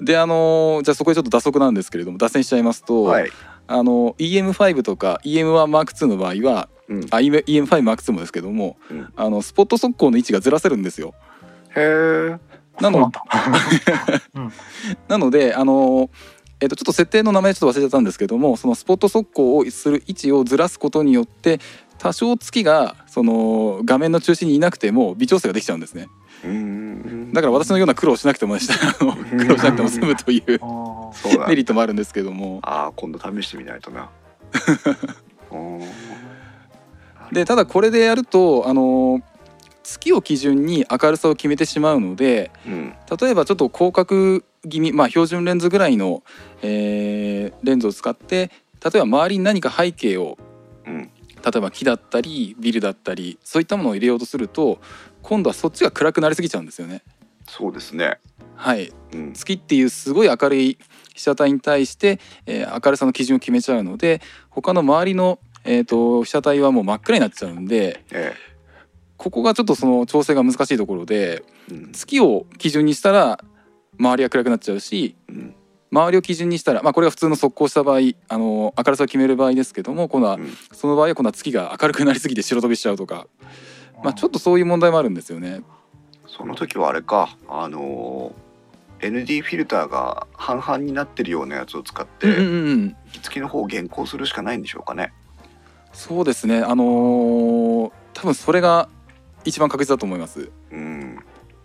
う。であのじゃあそこでちょっと打足なんですけれども脱線しちゃいますと、はい、あの EM5 とか EM1M2 の場合はうん、あ EM5M2 もですけども、うん。あのスポット速攻の位置がずらせるんですよ。へえ (laughs) なのな。のであのえっとちょっと設定の名前ちょっと忘れちゃったんですけどもそのスポット速攻をする位置をずらすことによって多少月がその画面の中心にいなくても微調整ができちゃうんですね。だから私のような苦労しなくても (laughs) 苦労しなくても済むというメリットもあるんですけども。ああ今度試してみないとな。(laughs) でただこれでやるとあの月を基準に明るさを決めてしまうのでうん。例えばちょっと広角気味、まあ、標準レンズぐらいの、えーレンズを使って例えば周りに何か背景をうん。例えば木だったりビルだったりそういったものを入れようとすると今度はそっちが暗くなりすぎちゃうんですよね。そうですね。はい、うん。月っていうすごい明るい被写体に対して、えー明るさの基準を決めちゃうので他の周りの、えー、と被写体はもう真っ暗になっちゃうんでえここがちょっとその調整が難しいところでえうん。月を基準にしたら周りは暗くなっちゃうしうん。周りを基準にしたら、まあ、これは普通の速攻した場合あの明るさを決める場合ですけども今度はうん。その場合は今度は月が明るくなりすぎて白飛びしちゃうとか、まあ、ちょっとそういう問題もあるんですよね。その時はあれかあのー ND フィルターが半々になってるようなやつを使って、うんうんの方を原稿するしかないんでしょうかね。そうですね。あのー多分それが一番確実だと思います。うん。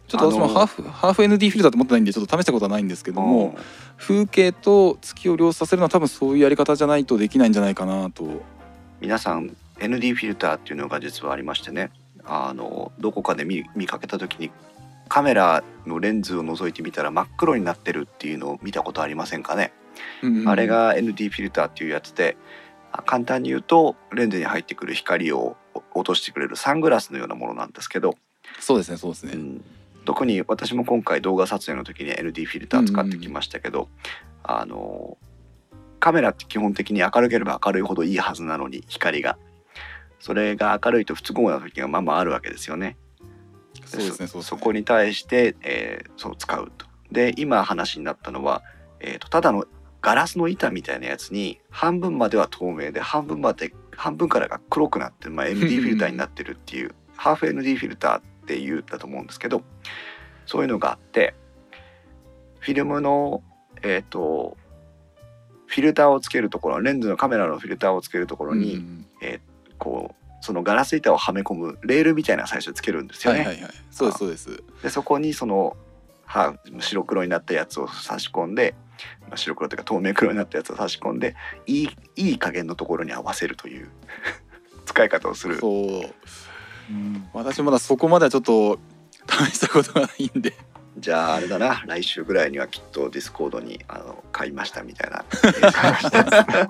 ちょっと私もあのーハーフ、ハーフ ND フィルターって持ってないんでちょっと試したことはないんですけども、風景と月を両させるのは多分そういうやり方じゃないとできないんじゃないかなと。皆さん ND フィルターっていうのが実はありましてねあのどこかで見見かけた時にカメラのレンズを覗いてみたら真っ黒になってるっていうのを見たことありませんかね、うんうんあれが ND フィルターっていうやつであ簡単に言うとレンズに入ってくる光を落としてくれるサングラスのようなものなんですけど、そうですねそうですね。うん特に私も今回動画撮影の時に ND フィルター使ってきましたけど、あのカメラって基本的に明るければ明るいほどいいはずなのに光がそれが明るいと不都合な時がまあまああるわけですよね。そうですねね。そこに対して、えーそう使うと。で今話になったのは、えーとただのガラスの板みたいなやつに半分までは透明で半分まで半分からが黒くなって、まあ、(laughs) ND フィルターになってるっていうハーフ ND フィルターっていうんだと思うんですけどそういうのがあってフィルムのえっ、とフィルターをつけるところレンズのカメラのフィルターをつけるところに、うんうんこうそのガラス板をはめ込むレールみたいな最初つけるんですよね。はいはいはいそうですそうです。でそこにそのは白黒になったやつを差し込んで、まあ、白黒というか透明黒になったやつを差し込んでいいいい加減のところに合わせるという (laughs) 使い方をする。そう。うん。私まだそこまではちょっと試したことがないんで。じゃああれだな。来週ぐらいにはきっとディスコードにあの買いましたみたいな。(laughs)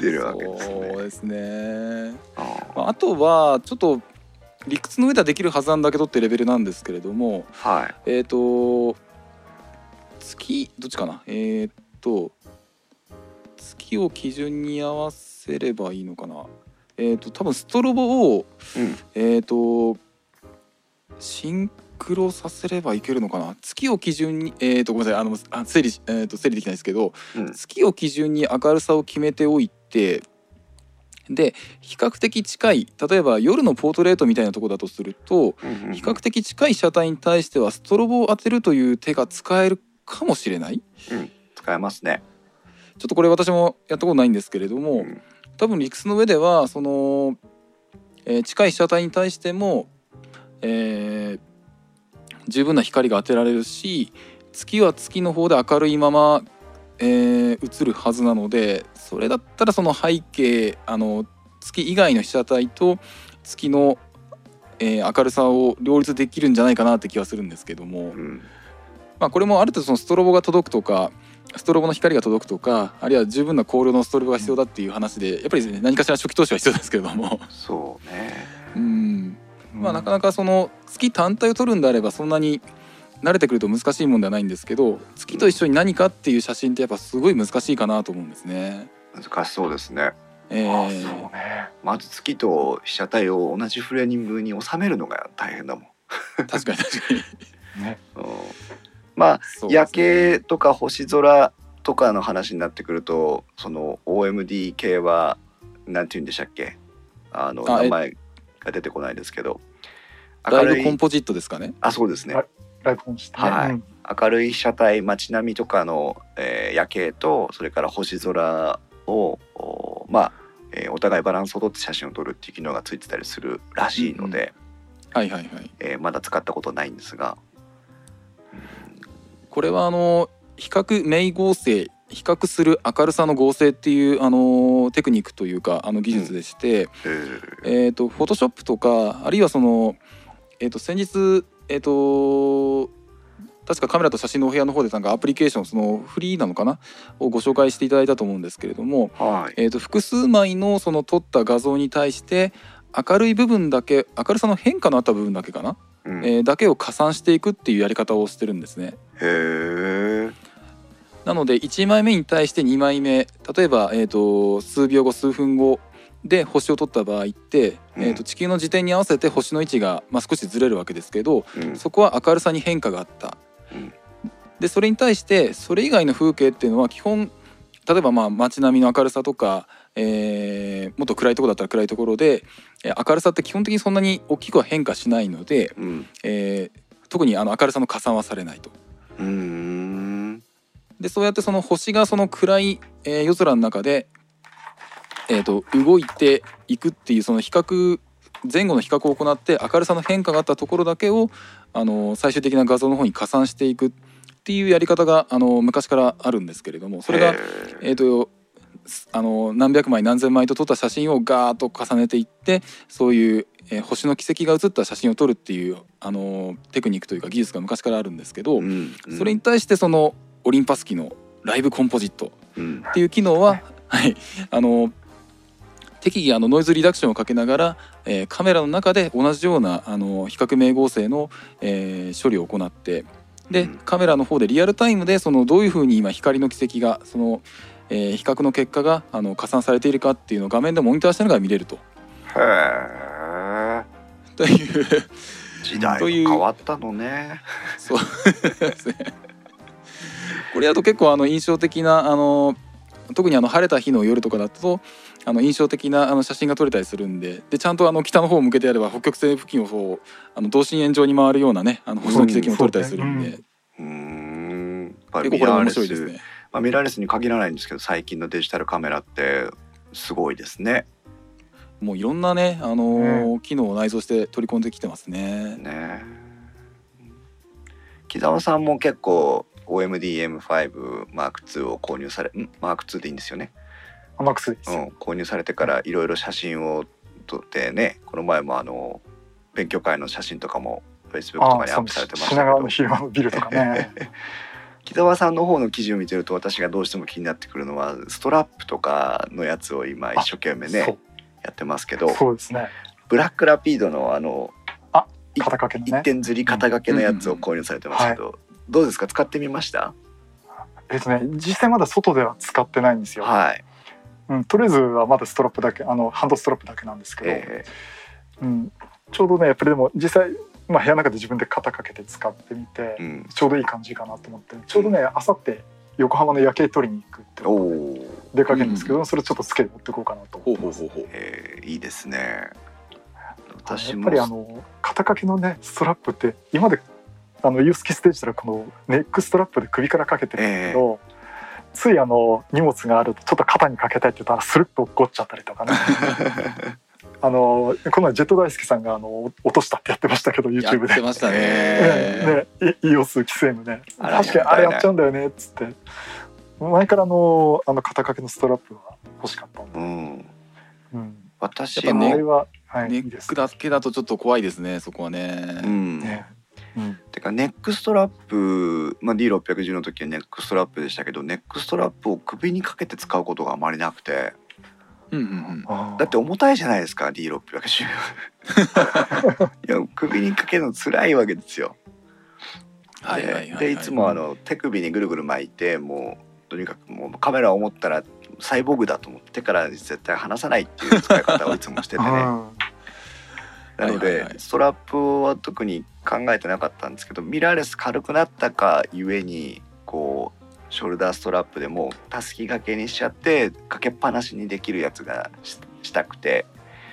出るわけですね。そうですね。あまああとはちょっと理屈の上ではできるはずなんだけどってレベルなんですけれども、はい。えっ、と月どっちかな？えっ、と月を基準に合わせればいいのかな？えっ、と多分ストロボをうん。えっ、とシンクロさせればいけるのかな？月を基準にえっ、とごめんなさいあのあ整理しえー、と整理できないですけどうん。月を基準に明るさを決めておいてで比較的近い例えば夜のポートレートみたいなとこだとすると比較的近い被写体に対してはストロボを当てるという手が使えるかもしれない？使えますね。ちょっとこれ私もやったことないんですけれども、うん多分理屈の上ではその、えー近い被写体に対しても、えー十分な光が当てられるし月は月の方で明るいまま、えー映るはずなのでそれだったらその背景あの月以外の被写体と月の、えー明るさを両立できるんじゃないかなって気はするんですけども。うんまあ、これもある程度そのストロボが届くとかストロボの光が届くとかあるいは十分な光量のストロボが必要だっていう話でやっぱり、ね、何かしら初期投資は必要ですけれどもそうね。うんまあなかなかその月単体を撮るんであればそんなに慣れてくると難しいもんではないんですけど月と一緒に何かっていう写真ってやっぱすごい難しいかなと思うんですね。難しそうですね。えあそうー、ねまず月と被写体を同じフレームに収めるのが大変だもん。確かに確かにね (laughs) うんまあね。夜景とか星空とかの話になってくるとその OMD 系はなんて言うんでしたっけ？あの名前が出てこないですけど。ライブ明るいコンポジットですかね？あそうですね。はいライブコンしてね。はい。うん明るい被写体街並みとかの、えー夜景とそれから星空をおまあ、えーお互いバランスをとって写真を撮るっていう機能がついてたりするらしいので、はいはいはい。えーまだ使ったことないんですが、これはあの比較名合成比較する明るさの合成っていうあのテクニックというかあの技術でして、えっ、とフォトショップとかあるいはそのえっ、と先日えっ、と確かカメラと写真のお部屋の方でなんかアプリケーションそのフリーなのかなをご紹介していただいたと思うんですけれども、はい。えー、と複数枚のその撮った画像に対して明るい部分だけ明るさの変化のあった部分だけかな、うん。えーだけを加算していくっていうやり方をしてるんですね。へえなので1枚目に対して2枚目例えば、えー、と数秒後数分後で星を撮った場合って、うん。えー、と地球の時点に合わせて星の位置が、まあ、少しずれるわけですけどうん。そこは明るさに変化があった。うん。でそれに対してそれ以外の風景っていうのは基本例えばまあ街並みの明るさとか、えーもっと暗いところだったら暗いところで、えー明るさって基本的にそんなに大きくは変化しないので、うん。えー特にあの明るさの加算はされないと。うーん。でそうやってその星がその暗い、えー夜空の中で、えー、と動いていくっていうその比較前後の比較を行って明るさの変化があったところだけをあの最終的な画像の方に加算していくっていうやり方があの昔からあるんですけれどもそれがえー、とすあの何百枚何千枚と撮った写真をガーッと重ねていってそういう、えー星の軌跡が写った写真を撮るっていうあのテクニックというか技術が昔からあるんですけど、うんうん。それに対してそのオリンパス機のライブコンポジットうん。っていう機能は、はい、あの適宜あのノイズリダクションをかけながら、えーカメラの中で同じようなあの比較名合成の、えー処理を行ってでうん。カメラの方でリアルタイムでそのどういうふうに今光の軌跡がその、えー比較の結果があの加算されているかっていうのを画面でモニターしながら見れると。へえという時代が変わったのねそうですね。これだと結構あの印象的なあの特にあの晴れた日の夜とかだとあの印象的なあの写真が撮れたりするんででちゃんとあの北の方を向けてやれば北極星付近をそうあの同心円状に回るようなねあの星の軌跡も撮れたりするんで、うんうーん結構これ面白いですね。まあ、ミラーレスに限らないんですけど最近のデジタルカメラってすごいですね。もういろんなねあのー機能を内蔵して取り込んできてますね。ね。木澤さんも結構 OMD-M5 M2 を購入されん？M2 でいいんですよね、あマックスです。よ、うん、購入されてからいろいろ写真を撮ってねこの前もあの勉強会の写真とかも Facebook とかにアップされてましたけど。品川の昼間のビルとかね (laughs) 木澤さんの方の記事を見てると私がどうしても気になってくるのはストラップとかのやつを今一生懸命ねやってますけどそうですね。ブラックラピードのあのい肩掛けの一ね点釣り肩掛けのやつを購入されてますけど、どうですか？使ってみました？えっとね実際まだ外では使ってないんですよ、はい、うん、とりあえずはまだストラップだけあのハンドストラップだけなんですけど、え。うん、ちょうどねやっぱりでも実際、まあ、部屋の中で自分で肩掛けて使ってみて、ーうん、ちょうどいい感じかなと思ってちょうどねあさって横浜の夜景撮りに行くっておお、出かけるんですけど、それちょっとつけて持ってこうかなと。ほ思ってますうほうほうほう。えー、いいですね。私やっもぱりあの肩掛けのねストラップって今まであのユースキステージではこのネックストラップで首からかけてるんだけど、ついあの荷物があるとちょっと肩にかけたいって言ったらスルッと落っこっちゃったりとかね (laughs) あのこの前ジェット大輔さんがあの落としたってやってましたけどや YouTube で。ってましたね。ね (laughs) ね、イイオスキセームね。確かにあれやっちゃうんだよねっつって。前からあのあの肩掛けのストラップは欲しかったんで、うん。うん、私ねも、あれは、はい、ネックだけだとちょっと怖いですねそこはね。うん。ね、うん、てかネックストラップ、まあ、D610 の時はネックストラップでしたけどネックストラップを首にかけて使うことがあまりなくてうんうんうん。だって重たいじゃないですか D610 (laughs) いや首にかけるの辛いわけですよ。はいはいはいはい。ででいつもあの手首にぐるぐる巻いてもうとにかくもうカメラを持ったらサイボーグだと思って手から絶対離さないっていう使い方をいつもしててね。(laughs) うんなのはいはいはい。でストラップは特に考えてなかったんですけどミラーレス軽くなったかゆえにこうショルダーストラップでもたすき掛けにしちゃってかけっぱなしにできるやつがししたくて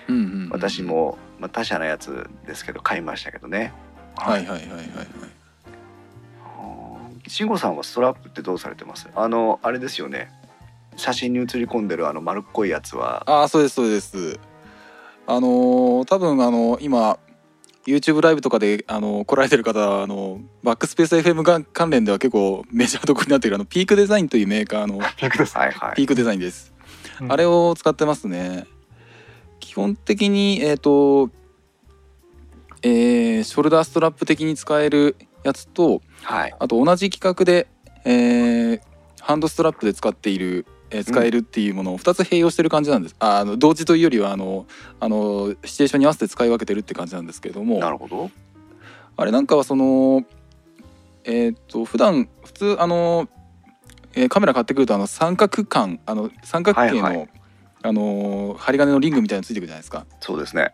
うんうんうん私。も、まあ、他社のやつですけど買いましたけどねはいはいはいはいはい。慎吾さんはストラップってどうされてます？あのあれですよね写真に写り込んでるあの丸っこいやつはああそうですそうです。あのー多分あの今 YouTube ライブとかであの来られてる方はあのバックスペース FM が関連では結構メジャーどころになっているあのピークデザインというメーカーの (laughs) ピークです、はいはい。ピークデザインです、うん。あれを使ってますね。基本的にえっ、とえーショルダーストラップ的に使えるやつとはい。あと同じ規格で、えーハンドストラップで使っている、えー使えるっていうものを2つ併用してる感じなんです、ああの同時というよりはあのあのシチュエーションに合わせて使い分けてるって感じなんですけれども。なるほど。あれなんかはそのえーっと普段普通あの、えーカメラ買ってくるとあの三角感あの三角形の、はいはい。あの針金のリングみたいなのついてくるじゃないですか。そうですね、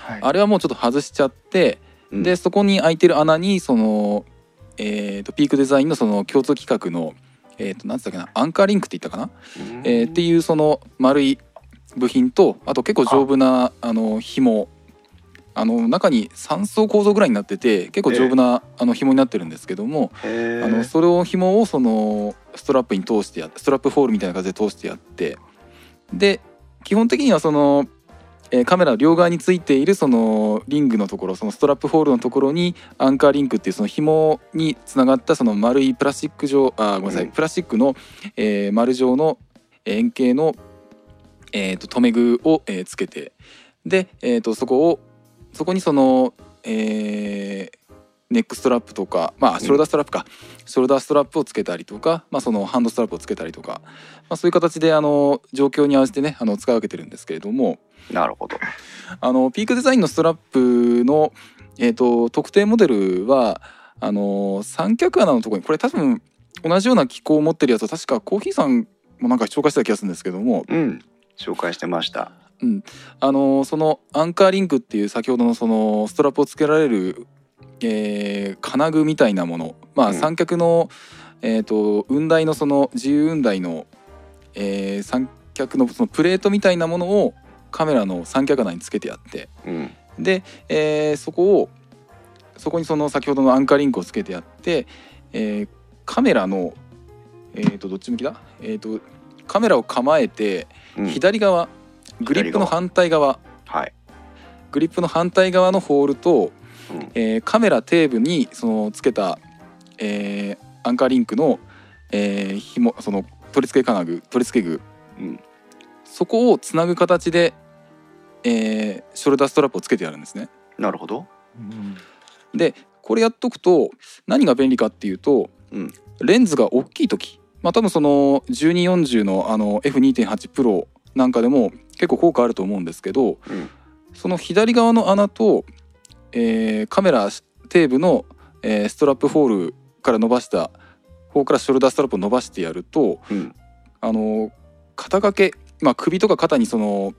はい。あれはもうちょっと外しちゃって、うん。でそこに開いてる穴にその、えー、とピークデザインのその共通規格のえー、となんつったっけなアンカーリンクって言ったかな、うん。えーっていうその丸い部品とあと結構丈夫なあの紐。あの中に3層構造ぐらいになってて結構丈夫な、あの紐になってるんですけども、あのそれを紐をそのストラップに通してやストラップホールみたいな感じで通してやってで基本的にはその、えーカメラの両側についているそのリングのところそのストラップホールのところにアンカーリンクっていうその紐につながったその丸いプラスチック状あごめんなさい、うんプラスチックの、えー丸状の円形の、えー、と留め具を、えーつけてで、えー、とそこをそこにその、えーネックストラップとかまあショルダーストラップか、ショルダーストラップをつけたりとか、まあ、そのハンドストラップをつけたりとか、まあ、そういう形であの状況に合わせてねあの使い分けてるんですけれども。なるほど。あのピークデザインのストラップの、えー、と特定モデルはあの三脚穴のところにこれ多分同じような機構を持ってるやつは確かコーヒーさんもなんか紹介してた気がするんですけども。うん。紹介してました。あのそのアンカーリンクっていう先ほどのそのストラップをつけられる、えー金具みたいなもの。まあうん。三脚の、えー、と雲台のその自由雲台の、えー三脚のそのプレートみたいなものをカメラの三脚穴につけてやって。うん。で、えーそこをそこにその先ほどのアンカーリンクをつけてやって、えーカメラのえー、とどっち向きだ、えー、とカメラを構えてうん。左側、グリップの反対側。はい。グリップの反対側のホールと、うん。えーカメラ底部にそのつけた、えーアンカーリンクの、えー、紐その取り付け金具取り付け具。うん。そこをつなぐ形で、えーショルダーストラップをつけてやるんですね。なるほど。うん。でこれやっとくと何が便利かっていうと、うん。レンズが大きい時。まあ多分その1240のあの F2.8 プロなんかでも結構効果あると思うんですけどうん。その左側の穴と、えーカメラ底部の、えーストラップホールから伸ばした方からショルダーストラップを伸ばしてやるとうん。あの肩掛け、まあ、首とか肩にその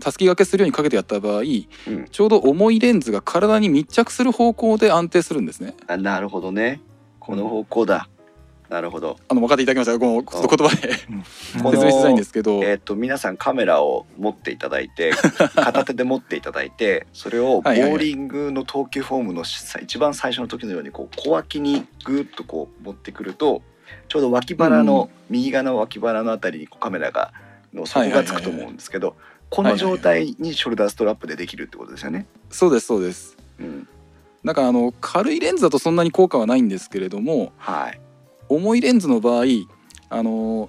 たすき掛けするようにかけてやった場合うん。ちょうど重いレンズが体に密着する方向で安定するんですね。あなるほどね。この方向だなるほど。あの分かっていただけました。かこの言葉で (laughs) 説明しづらいんですけど、えっ、と皆さんカメラを持っていただいて (laughs) 片手で持っていただいてそれをボーリングの投球フォームのし一番最初の時のようにこう小脇にグーッとこう持ってくるとちょうど脇腹の、右側の脇腹のあたりにこうカメラがの底がつくと思うんですけどこの状態にショルダーストラップでできるってことですよね。そうですそうです。うん、だからあの軽いレンズだとそんなに効果はないんですけれどもはい。重いレンズの場合あの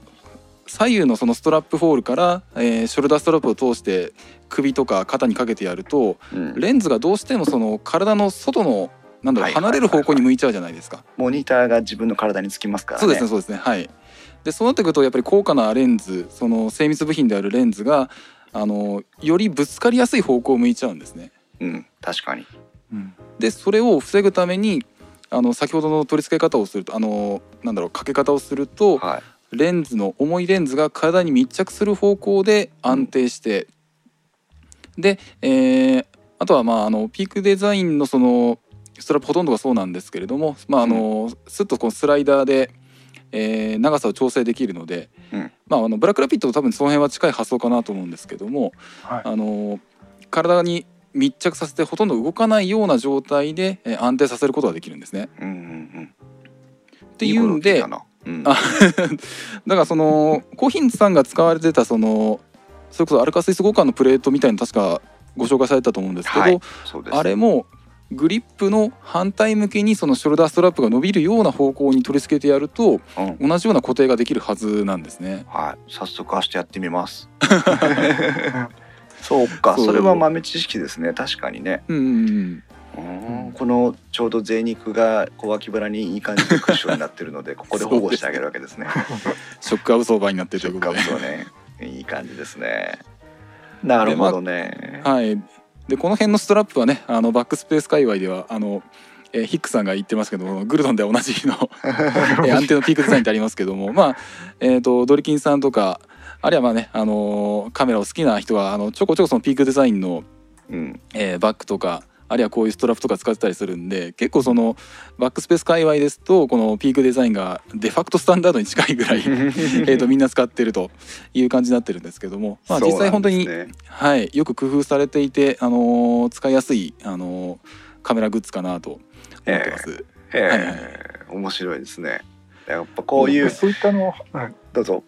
左右のそのストラップホールから、えーショルダーストラップを通して首とか肩にかけてやるとうん、レンズがどうしてもその体の外のなんだろう離れる方向に向いちゃうじゃないですか。モニターが自分の体につきますからね。そうですねそうですねはい。でそうなってくるとやっぱり高価なレンズその精密部品であるレンズがあのよりぶつかりやすい方向を向いちゃうんですね。うん、確かに。うんでそれを防ぐためにあの先ほどの取り付け方をするとあのなんだろうかけ方をするとはい。レンズの重いレンズが体に密着する方向で安定して、で、えーあとはまああのピークデザインのそのストラップほとんどがそうなんですけれども、まああのスッとこのスライダーで、えー長さを調整できるので、うん。まあ、あのブラックラピットと多分その辺は近い発想かなと思うんですけども、はい。あの体に密着させてほとんど動かないような状態で、えー安定させることができるんですね。うんうんうん。っていうんでいいうん、あ (laughs) だからそのコーヒンさんが使われてたそのそれこそアルカスイス互換のプレートみたいなの確かご紹介されてたと思うんですけど、はい。あれもグリップの反対向きにそのショルダーストラップが伸びるような方向に取り付けてやるとうん同じような固定ができるはずなんですね。はい早速明日やってみます (laughs) そうか。それは豆知識ですね。確かにね。うんうんこのちょうど贅肉が小脇腹にいい感じでクッションになってるので (laughs) ここで保護してあげるわけですね。ショックアブソーバーになってるという食ことで。感そうね。いい感じですね。なるほどね、はい、でこの辺のストラップはねあのバックスペース界隈ではあの、えーヒックさんが言ってますけどグルドンではおなじみの、(laughs) えー安定のピークデザインってありますけどもまあ、えー、とドリキンさんとかあるいはまあね、あのーカメラを好きな人はあのちょこちょこそのピークデザインの、うん。えーバッグとかあるいはこういうストラップとか使ってたりするんで結構そのバックスペース界隈ですとこのピークデザインがデファクトスタンダードに近いぐらい (laughs) えーとみんな使ってるという感じになってるんですけども、まあ、実際本当に、ねはい、よく工夫されていて、あのー使いやすい、あのーカメラグッズかなと思ってます。へえ、はいはい面白いですね。やっぱこういうそういったあの、はい、どうぞ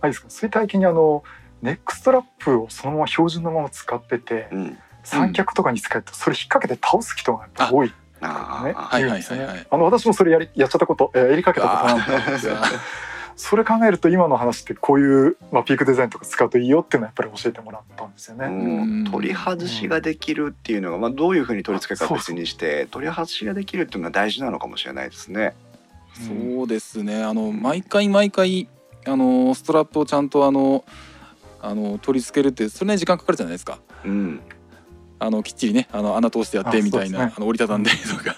あいいですか。そういにあのネックストラップをそのまま標準のまま使っててうん。三脚とかに使うとそれ引っ掛けて倒す人がやっぱ多い。ねああはいはいはいはい。言うんですよね。あの私もそれやりやっちゃったこと、えーやりかけたことなんですよ。それ考えると今の話ってこういう、まあ、ピークデザインとか使うといいよっていうのはやっぱり教えてもらったんですよね。取り外しができるっていうのが、まあ、どういうふうに取り付けるか別にして取り外しができるっていうのが大事なのかもしれないですね。そうですね。あの毎回毎回あのストラップをちゃんとあのあの取り付けるってそれなりに時間かかるじゃないですか。うん、あのきっちりねあの穴通してやってあみたいなあ、ね。の折りたたんでとか。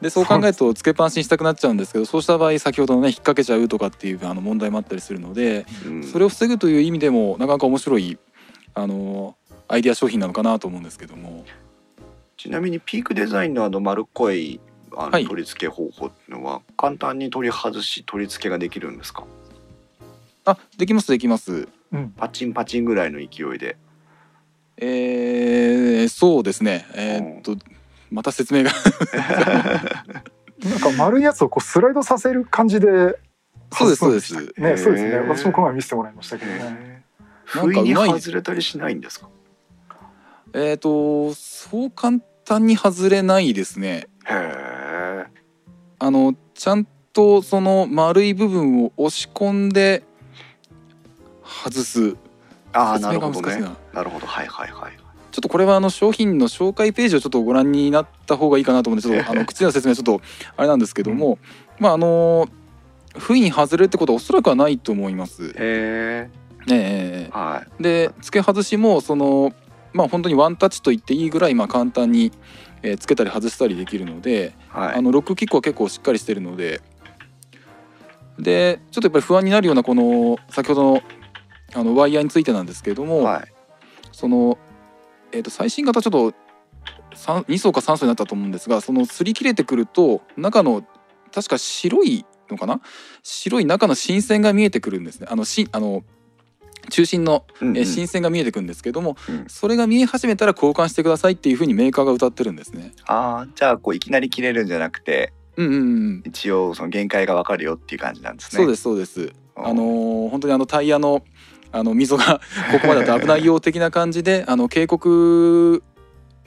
でそう考えるとつけっぱなしにしたくなっちゃうんですけどそうした場合先ほどのね引っ掛けちゃうとかっていうあの問題もあったりするのでうん。それを防ぐという意味でもなかなか面白いあのアイデア商品なのかなと思うんですけども。ちなみにピークデザインのあの丸っこいあのはい。取り付け方法っていうのは簡単に取り外し取り付けができるんですか？あできますできます。うん、パチンパチンぐらいの勢いで。えー、そうですね。えーっとまた説明が。なんか丸いやつをこうスライドさせる感じでそうですそうで外す。ねそうですね。私もこの前見せてもらいましたけどね。へーなんか不意にうまい。外れたりしないんですか？えーっとそう簡単に外れないですね。へえあのちゃんとその丸い部分を押し込んで外す。ああなるほどね。な。なるほど。はいはいはいちょっとこれはあの商品の紹介ページをちょっとご覧になった方がいいかなと思うんでちょっとあの口での説明はちょっとあれなんですけども、まああの不意に外れるってことはおそらくはないと思います。へねえはえで付け外しもそのまあ本当にワンタッチと言っていいぐらいまあ簡単に、えー付けたり外したりできるので、いはい。あのロックキックは結構しっかりしてるのででちょっとやっぱり不安になるようなこの先ほどのあのワイヤーについてなんですけれども、はい。その、えー、と最新型ちょっと3 2層か3層になったと思うんですがその擦り切れてくると中の確か白いのかな？白い中の新線が見えてくるんですね。あのしあの中心の、えー新線が見えてくるんですけども、うんそれが見え始めたら交換してくださいっていうふうにメーカーが歌ってるんですね。ああじゃあこういきなり切れるんじゃなくてうんうんうん、一応その限界がわかるよっていう感じなんですね。そうですそうです。うんあのー本当にあのタイヤのあの溝が (laughs) ここまでだと危ないよ的な感じであの警告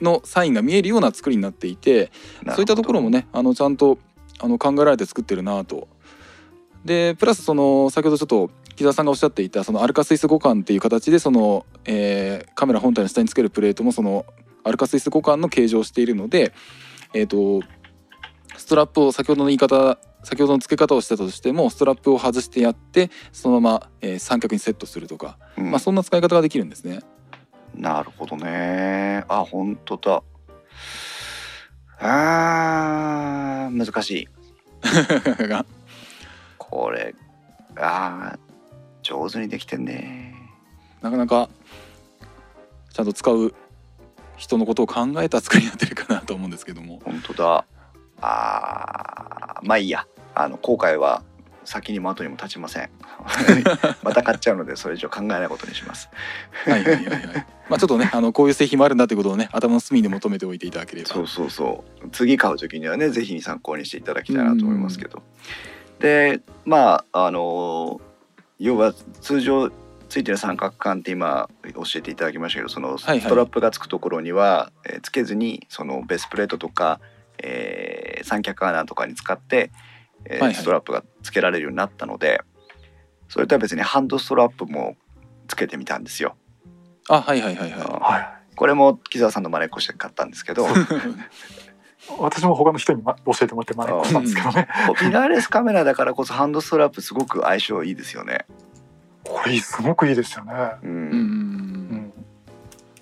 のサインが見えるような作りになっていてそういったところもねあのちゃんとあの考えられて作ってるなと。でプラスその先ほどちょっと木澤さんがおっしゃっていたそのアルカスイス互換っていう形でその、えーカメラ本体の下につけるプレートもそのアルカスイス互換の形状をしているので、えー、とストラップを先ほどの言い方先ほどの付け方をしてたとしてもストラップを外してやってそのまま、えー三脚にセットするとか、うんまあ、そんな使い方ができるんですね。なるほどね。あ本当だ。あー難しい。が (laughs) これあー上手にできてんね。なかなかちゃんと使う人のことを考えた作りになってるかなと思うんですけども。本当だ。あーまあいいや。あの後悔は先にも後にも立ちません。(laughs) また買っちゃうのでそれ以上考えないことにします。はいはいはいはい。まあちょっとねあのこういう製品もあるんだってことをね頭の隅に求めておいていただければ。そうそうそう次買う時にはねぜひ参考にしていただきたいなと思いますけどでまああの要は通常ついてる三角管って今教えていただきましたけどそのストラップがつくところには、えーつけずにそのベースプレートとか、えー三脚穴とかに使って、えストラップがつけられるようになったのでそれとは別にハンドストラップもつけてみたんですよ。あはいはいはいははこれも木澤さんの真似っこして買ったんですけどいい。(laughs) 私も他の人に、ま、教えてもらって真似したんですけどね。こうミラーレスカメラだからこそハンドストラップすごく相性いいですよね。これすごくいいですよね。うんうんうん。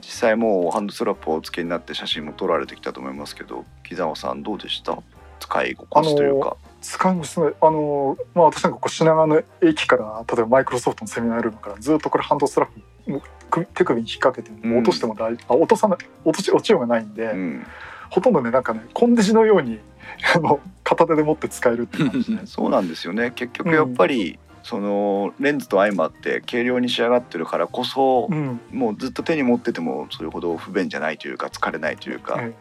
実際もうハンドストラップをお付けになって写真も撮られてきたと思いますけど木澤さんどうでした？使い心地というか。使いますね。あのまあ私なんかこう品川の駅から例えばマイクロソフトのセミナールームからずっとこれハンドストラップ手首に引っ掛けてうん落としても大、あ落とさない落とし落ちようがないんで、うんほとんどねなんかねコンデジのように (laughs) あの片手で持って使えるっていう感じでそうなんですよね。結局やっぱり、そのレンズと相まって軽量に仕上がってるからこそ、うん、もうずっと手に持っててもそれほど不便じゃないというか疲れないというか、え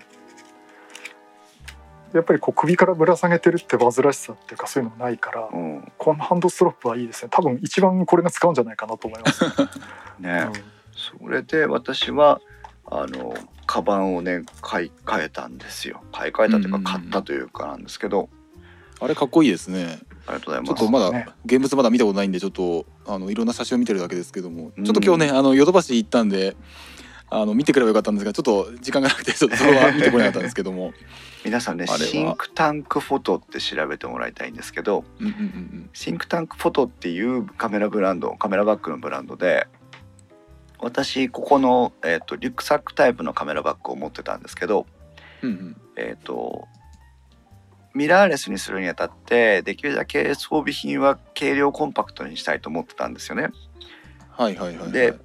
え。やっぱりこう首からぶら下げてるって煩わしさっていうかそういうのもないから、うん。このハンドストラップはいいですね。多分一番これが使うんじゃないかなと思います、(laughs) ね、うん。それで私はあのカバンをね買い替えたんですよ。買い替えたというか買ったというかなんですけど、あれかっこいいですね。ありがとうございちょますっとまだね。現物まだ見たことないんでちょっとあのいろんな写真を見てるだけですけどもうん。ちょっと今日ねあのヨドバシ行ったんであの見てくればよかったんですがちょっと時間がなくてちょっとそれは見てこれなかったんですけども。(laughs) 皆さんねシンクタンクフォトって調べてもらいたいんですけどうんうんうん。シンクタンクフォトっていうカメラブランドカメラバッグのブランドで私ここの、えー、とリュックサックタイプのカメラバッグを持ってたんですけど、うんうんえー、とミラーレスにするにあたってできるだけ装備品は軽量コンパクトにしたいと思ってたんですよね。はいはいはいはいで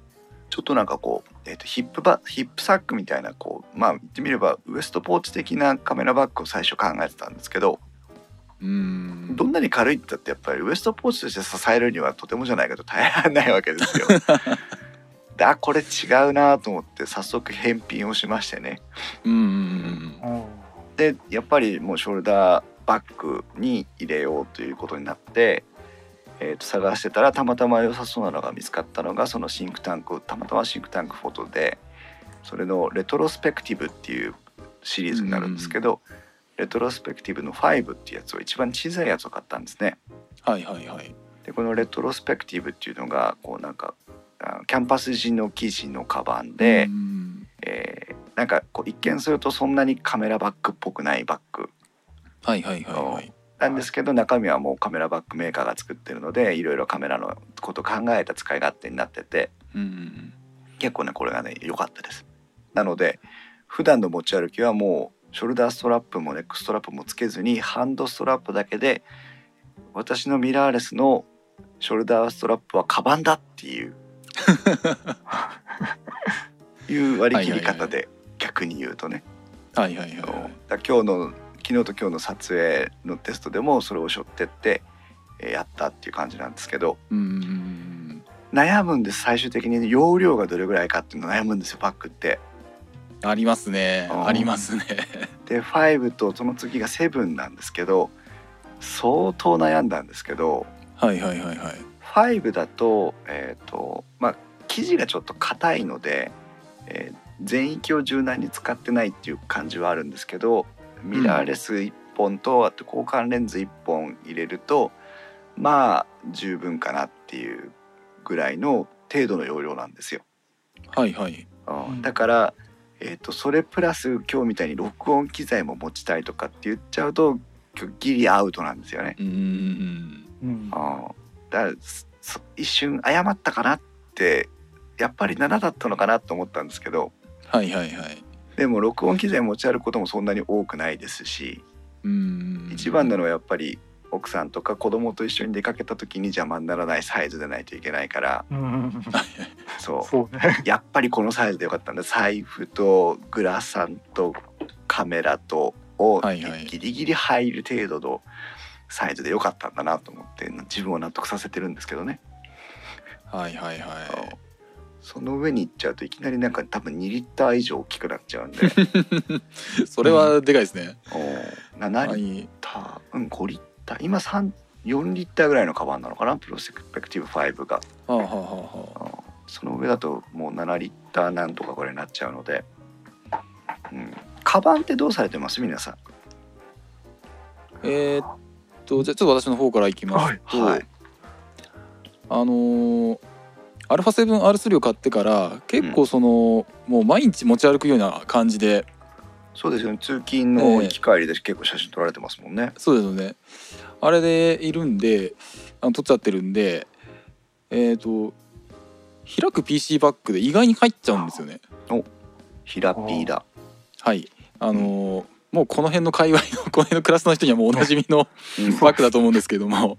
ちょっとなんかこう、えー、とヒップバヒップサックみたいなこうまあ言ってみればウエストポーチ的なカメラバッグを最初考えてたんですけどうんどんなに軽いって言ったってやっぱりウエストポーチとして支えるにはとてもじゃないけど耐えられないわけですよ。(laughs) だこれ違うなと思って早速返品をしましてね。うんうんうんうんでやっぱりもうショルダーバッグに入れようということになって、えーと探してたらたまたま良さそうなのが見つかったのがそのシンクタンクたまたまシンクタンクフォトでそれのレトロスペクティブっていうシリーズになるんですけど、レトロスペクティブの5っていうやつを一番小さいやつを買ったんですね。はいはいはいでこのレトロスペクティブっていうのがこうなんかあキャンバス地の生地のカバンで、うん。えーなんかこう一見するとそんなにカメラバッグっぽくないバッグ。はいはいはいはい。なんですけど中身はもうカメラバッグメーカーが作ってるのでいろいろカメラのこと考えた使い勝手になっててうんうん結構ねこれがね良かったです。なので普段の持ち歩きはもうショルダーストラップもネックストラップもつけずにハンドストラップだけで私のミラーレスのショルダーストラップはカバンだっていう (laughs) いう割り切り方で逆に言うとね、はいはいはい今日の昨日と今日の撮影のテストでもそれを背負ってってえーやったっていう感じなんですけど。うん悩むんです最終的に容量がどれぐらいかっていうの悩むんですよバッグって。ありますね。うん。ありますね。で5とその次が7なんですけど相当悩んだんですけどはいはいはいはい5だとえっ、とまあ生地がちょっと硬いので、えー全域を柔軟に使ってないっていう感じはあるんですけどミラーレス1本とあと交換レンズ1本入れるとまあ十分かなっていうぐらいの程度の容量なんですよ。はいはい。うん。うん。だから、えー、とそれプラス今日みたいに録音機材も持ちたいとかって言っちゃうとギリアウトなんですよね。うんうんうんうん。あだ一瞬誤ったかなってやっぱり7だったのかなと思ったんですけど。はいはいはい。でも録音機材持ち歩くこともそんなに多くないですし。うん。一番なのはやっぱり奥さんとか子供と一緒に出かけた時に邪魔にならないサイズでないといけないから。うん。そう。(laughs) そうね。やっぱりこのサイズでよかったんで財布とグラサンとカメラとをギリギリ入る程度のサイズでよかったんだなと思って自分を納得させてるんですけどね。はいはいはその上に行っちゃうといきなりなんか多分2リッター以上大きくなっちゃうんで。い (laughs) それはでかいですね。お7リッはい。ターうん5リッター。今3 4リッターぐらいのカバンなのかな？プロスペクティブ5が、はあはあはあその上だともう7リッターなんとかこれになっちゃうので、うん、カバンってどうされてます？皆さん。えーっとじゃあちょっと私の方からいきますと、はい。あのー、α7R3 を買ってから結構その、もう毎日持ち歩くような感じでそうですよね。通勤の行き帰りで結構写真撮られてますもんね、そうですよね。あれでいるんであの取っちゃってるんでえーっと開く PC バッグで意外に入っちゃうんですよね。ヒラピーだ。はい。あのーもうこの辺の界隈の (laughs) この辺のクラスの人にはもうおなじみのうん。バッグだと思うんですけども。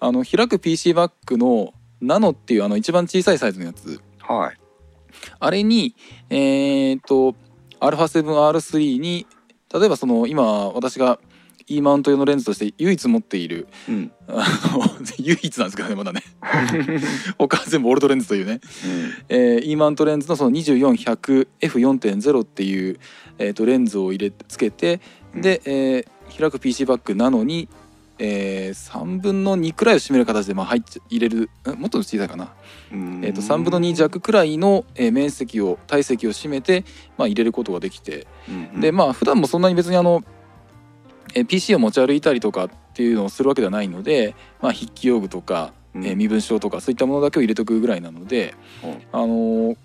あの開く PC バッグのナノっていうあの一番小さいサイズのやつ。はい。あれにえーっと α7R3 に例えばその今私が E マウント用のレンズとして唯一持っているうん。あ (laughs) の唯一なんですけどねまだね。(laughs) 他は全部オールドレンズというね、えー、E マウントレンズのその 2400F4.0 っていう、えー、とレンズを入れつけてで、えー開く PC バッグなのに、えー、3分の2くらいを占める形でまあ入っちゃ入れるんもっと小さいかな、うん。えー、と3分の2弱くらいの、えー面積を体積を占めて、まあ、入れることができて。うん。でまあ普段もそんなに別にあの、えー PC を持ち歩いたりとかっていうのをするわけではないので、まあ、筆記用具とか、うんえー身分証とかそういったものだけを入れとくぐらいなので、うんあのー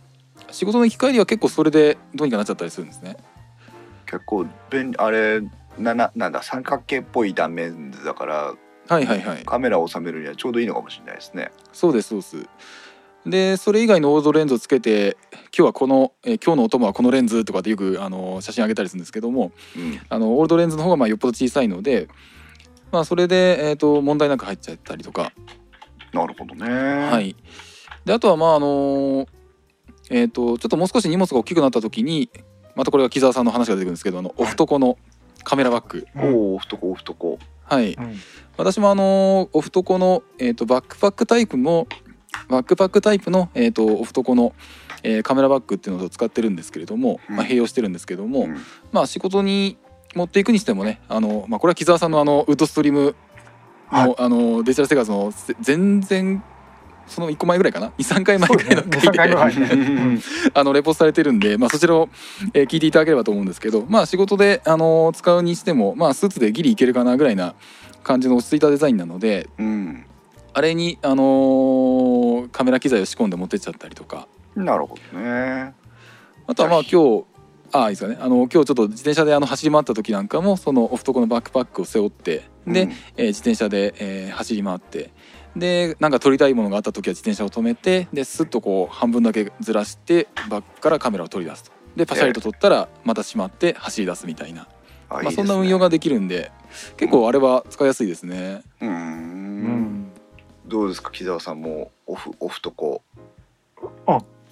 仕事の行き帰りは結構それでどうにかなっちゃったりするんですね。結構便利あれなななんだ三角形っぽい断面図だからはいはいはい。カメラを収めるにはちょうどいいのかもしれないですね。そうですそうです。でそれ以外のオールドレンズをつけて今日はこの、えー今日のお供はこのレンズとかってよく、あのー写真あげたりするんですけどもうんあのオールドレンズの方がまあよっぽど小さいので、まあ、それで、えー、と問題なく入っちゃったりとかなるほどね。は。はいであとはまああのえっ、とちょっともう少し荷物が大きくなった時にまたこれが木澤さんの話が出てくるんですけどあのオフトコのカメラバッグおお、おふとこおふとこ。はいうん私もあのオフトコの、えー、とバックパックタイプのバックパックタイプの、えー、とオフトコの、えーカメラバッグっていうのを使ってるんですけれども、うん。まあ、併用してるんですけども、うん。まあ仕事に持っていくにしてもねあの、まあ、これは木澤さんのあのウッドストリームの,、はい。あのデジタル生活のぜ全然その1個前ぐらいかな？23回前ぐらいの回で、2-3回ぐらいうん。(laughs) あのレポートされてるんで、まあ、そちらを、えー聞いていただければと思うんですけど、まあ、仕事で、あの使うにしても、まあ、スーツでギリいけるかなぐらいな感じの落ち着いたデザインなのでうん。あれに、あのーカメラ機材を仕込んで持ってっちゃったりとか。なるほどね。あとはまあ今日ああいいですかね。あの今日ちょっと自転車であの走り回った時なんかもそのオフトコのバックパックを背負ってで、うん。えー自転車で、えー走り回ってでなんか撮りたいものがあった時は自転車を止めてですっとこう半分だけずらしてバックからカメラを取り出すと。でパシャリと撮ったらまたしまって走り出すみたいな、まあ、あいいですね。そんな運用ができるんで結構あれは使いやすいですね。うんどうですか？木澤さんもオフオフとこ。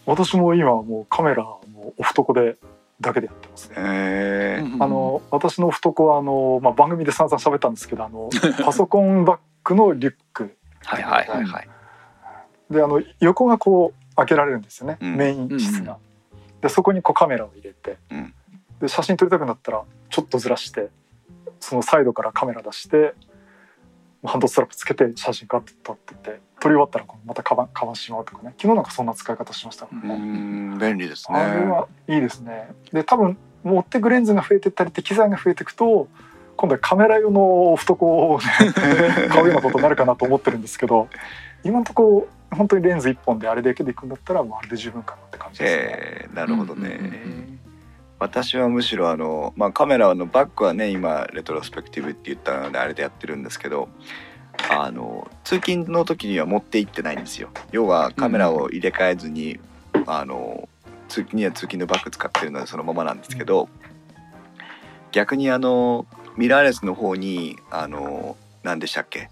私も今はもうカメラもオフトコでだけでやってますね。えーあの私のオフトコはあの、まあ、番組で散々喋ったんですけどあの (laughs) パソコンバッグのリュックはいはいはいはい。であの横がこう開けられるんですよね、うんメイン室が。でそこにこうカメラを入れて、うんで写真撮りたくなったらちょっとずらしてそのサイドからカメラ出してハンドストラップつけて写真カッと撮ってて撮り終わったらまたカバンカバンしまうとかね昨日なんかそんな使い方しましたもんうね。ん便利ですね。あれはいいですね。で多分持ってくレンズが増えてったりって機材が増えていくと今度はカメラ用の懐を、ね、(laughs) 買うようなことになるかなと思ってるんですけど今のところ本当にレンズ1本であれだけでいくんだったらもうあれで十分かなって感じですね。えーなるほどね。うんうんうん私はむしろあの、まあ、カメラのバックはね今レトロスペクティブって言ったのであれでやってるんですけどあの通勤の時には持って行ってないんですよ。要はカメラを入れ替えずに、あの通勤には通勤のバッグ使ってるのでそのままなんですけど逆にあのミラーレスの方にあの何でしたっけ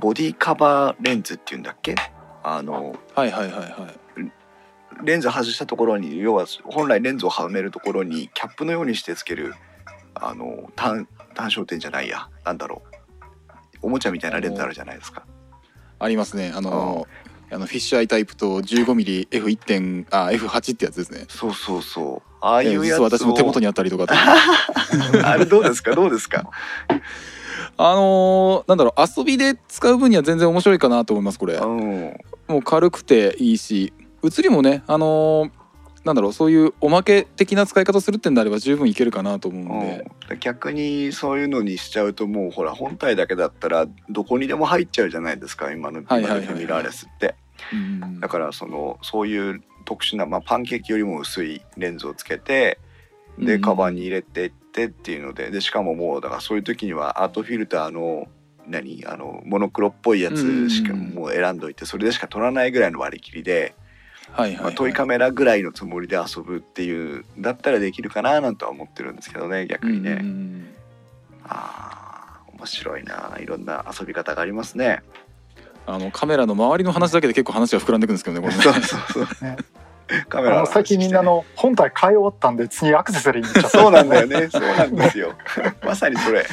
ボディカバーレンズっていうんだっけあのはいはいはいはい。レンズ外したところに要は本来レンズをはめるところにキャップのようにしてつけるあの単単焦点じゃないやなんだろう。おもちゃみたいなレンズあるじゃないですか。ありますね。あのあのフィッシュアイタイプと 15mm F1 点あ F8 ってやつですね。そうそうそう。ああいうやつ私の手元にあったりとか。(laughs) あれどうですか？どうですか？(laughs) あのーなんだろう遊びで使う分には全然面白いかなと思いますこれ。うん。もう軽くていいし写りもねあのーなんだろうそういうおまけ的な使い方するってんであれば十分いけるかなと思うんで、うん、逆にそういうのにしちゃうともうほら本体だけだったらどこにでも入っちゃうじゃないですか今の今のミラーレスって。うんだからそのそういう特殊な、まあ、パンケーキよりも薄いレンズをつけてでうんカバンに入れていってっていうのででしかももうだからそういう時にはアートフィルターの何？あのモノクロっぽいやつしかうんもう選んどいてそれでしか撮らないぐらいの割り切りで、はいはい、まあ、はいトイカメラぐらいのつもりで遊ぶっていうだったらできるかななんとは思ってるんですけどね逆にね。あー面白いないろんな遊び方がありますね。あのカメラの周りの話だけで結構話が膨らんでいくんですけどねこれねそうそうそう。ね (laughs) カメラの話あの最近みんなの本体買い終わったんで次アクセサリーに行っちゃったそうなんだよね。そうなんですよ。(laughs) まさにそれ。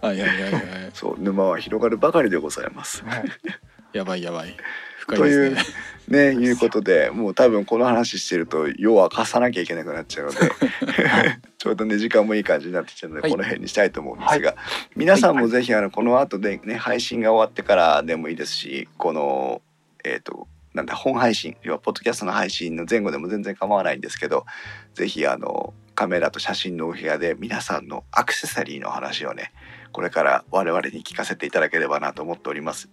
はいはいはいはいそう沼は広がるばかりでございます。ねやばいやばい深いですねねいうことでもう多分この話してると夜は貸さなきゃいけなくなっちゃうので (laughs) ちょうどね時間もいい感じになってきたので、はい。この辺にしたいと思うんですが、皆さんもぜひあのこの後でね配信が終わってからでもいいですしこのえっ、となんだ本配信要はポッドキャストの配信の前後でも全然構わないんですけどぜひあのカメラと写真のお部屋で皆さんのアクセサリーの話をねこれから我々に聞かせていただければなと思っております。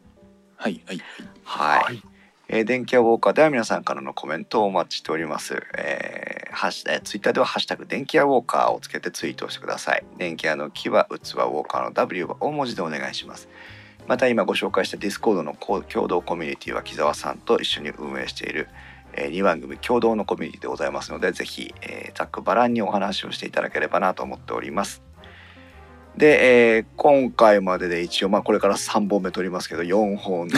はいはい。はい、はいえー電気屋ウォーカーでは皆さんからのコメントをお待ちしております。えー、ハッシュえーツイッターではハッシュタグ電気屋ウォーカーをつけてツイートをしてください。電気屋の木は器、ウォーカーの W は大文字でお願いします。また今ご紹介したディスコードの共同コミュニティは木澤さんと一緒に運営している、え2番組共同のコミュニティでございますのでぜひ、えーざっくばらんにお話をしていただければなと思っております。で、えー今回までで一応まあこれから3本目撮りますけど4本に、え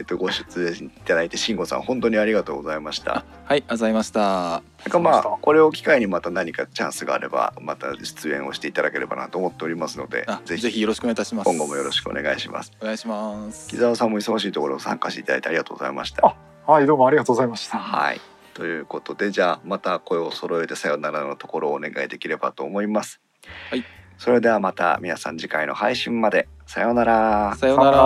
ー、とご出演いただいて慎吾さん本当にありがとうございました。はいありがとうございましたなんかまあこれを機会にまた何かチャンスがあればまた出演をしていただければなと思っておりますのであぜひぜひよろしくお願いいたします今後もよろしくお願いします。お願いします木澤さんも忙しいところ参加していただいてありがとうございました。はいどうもありがとうございましたはいということでじゃあまた声を揃えてさよならのところをお願いできればと思います。はい。それではまた皆さん次回の配信まで。さようなら。さようなら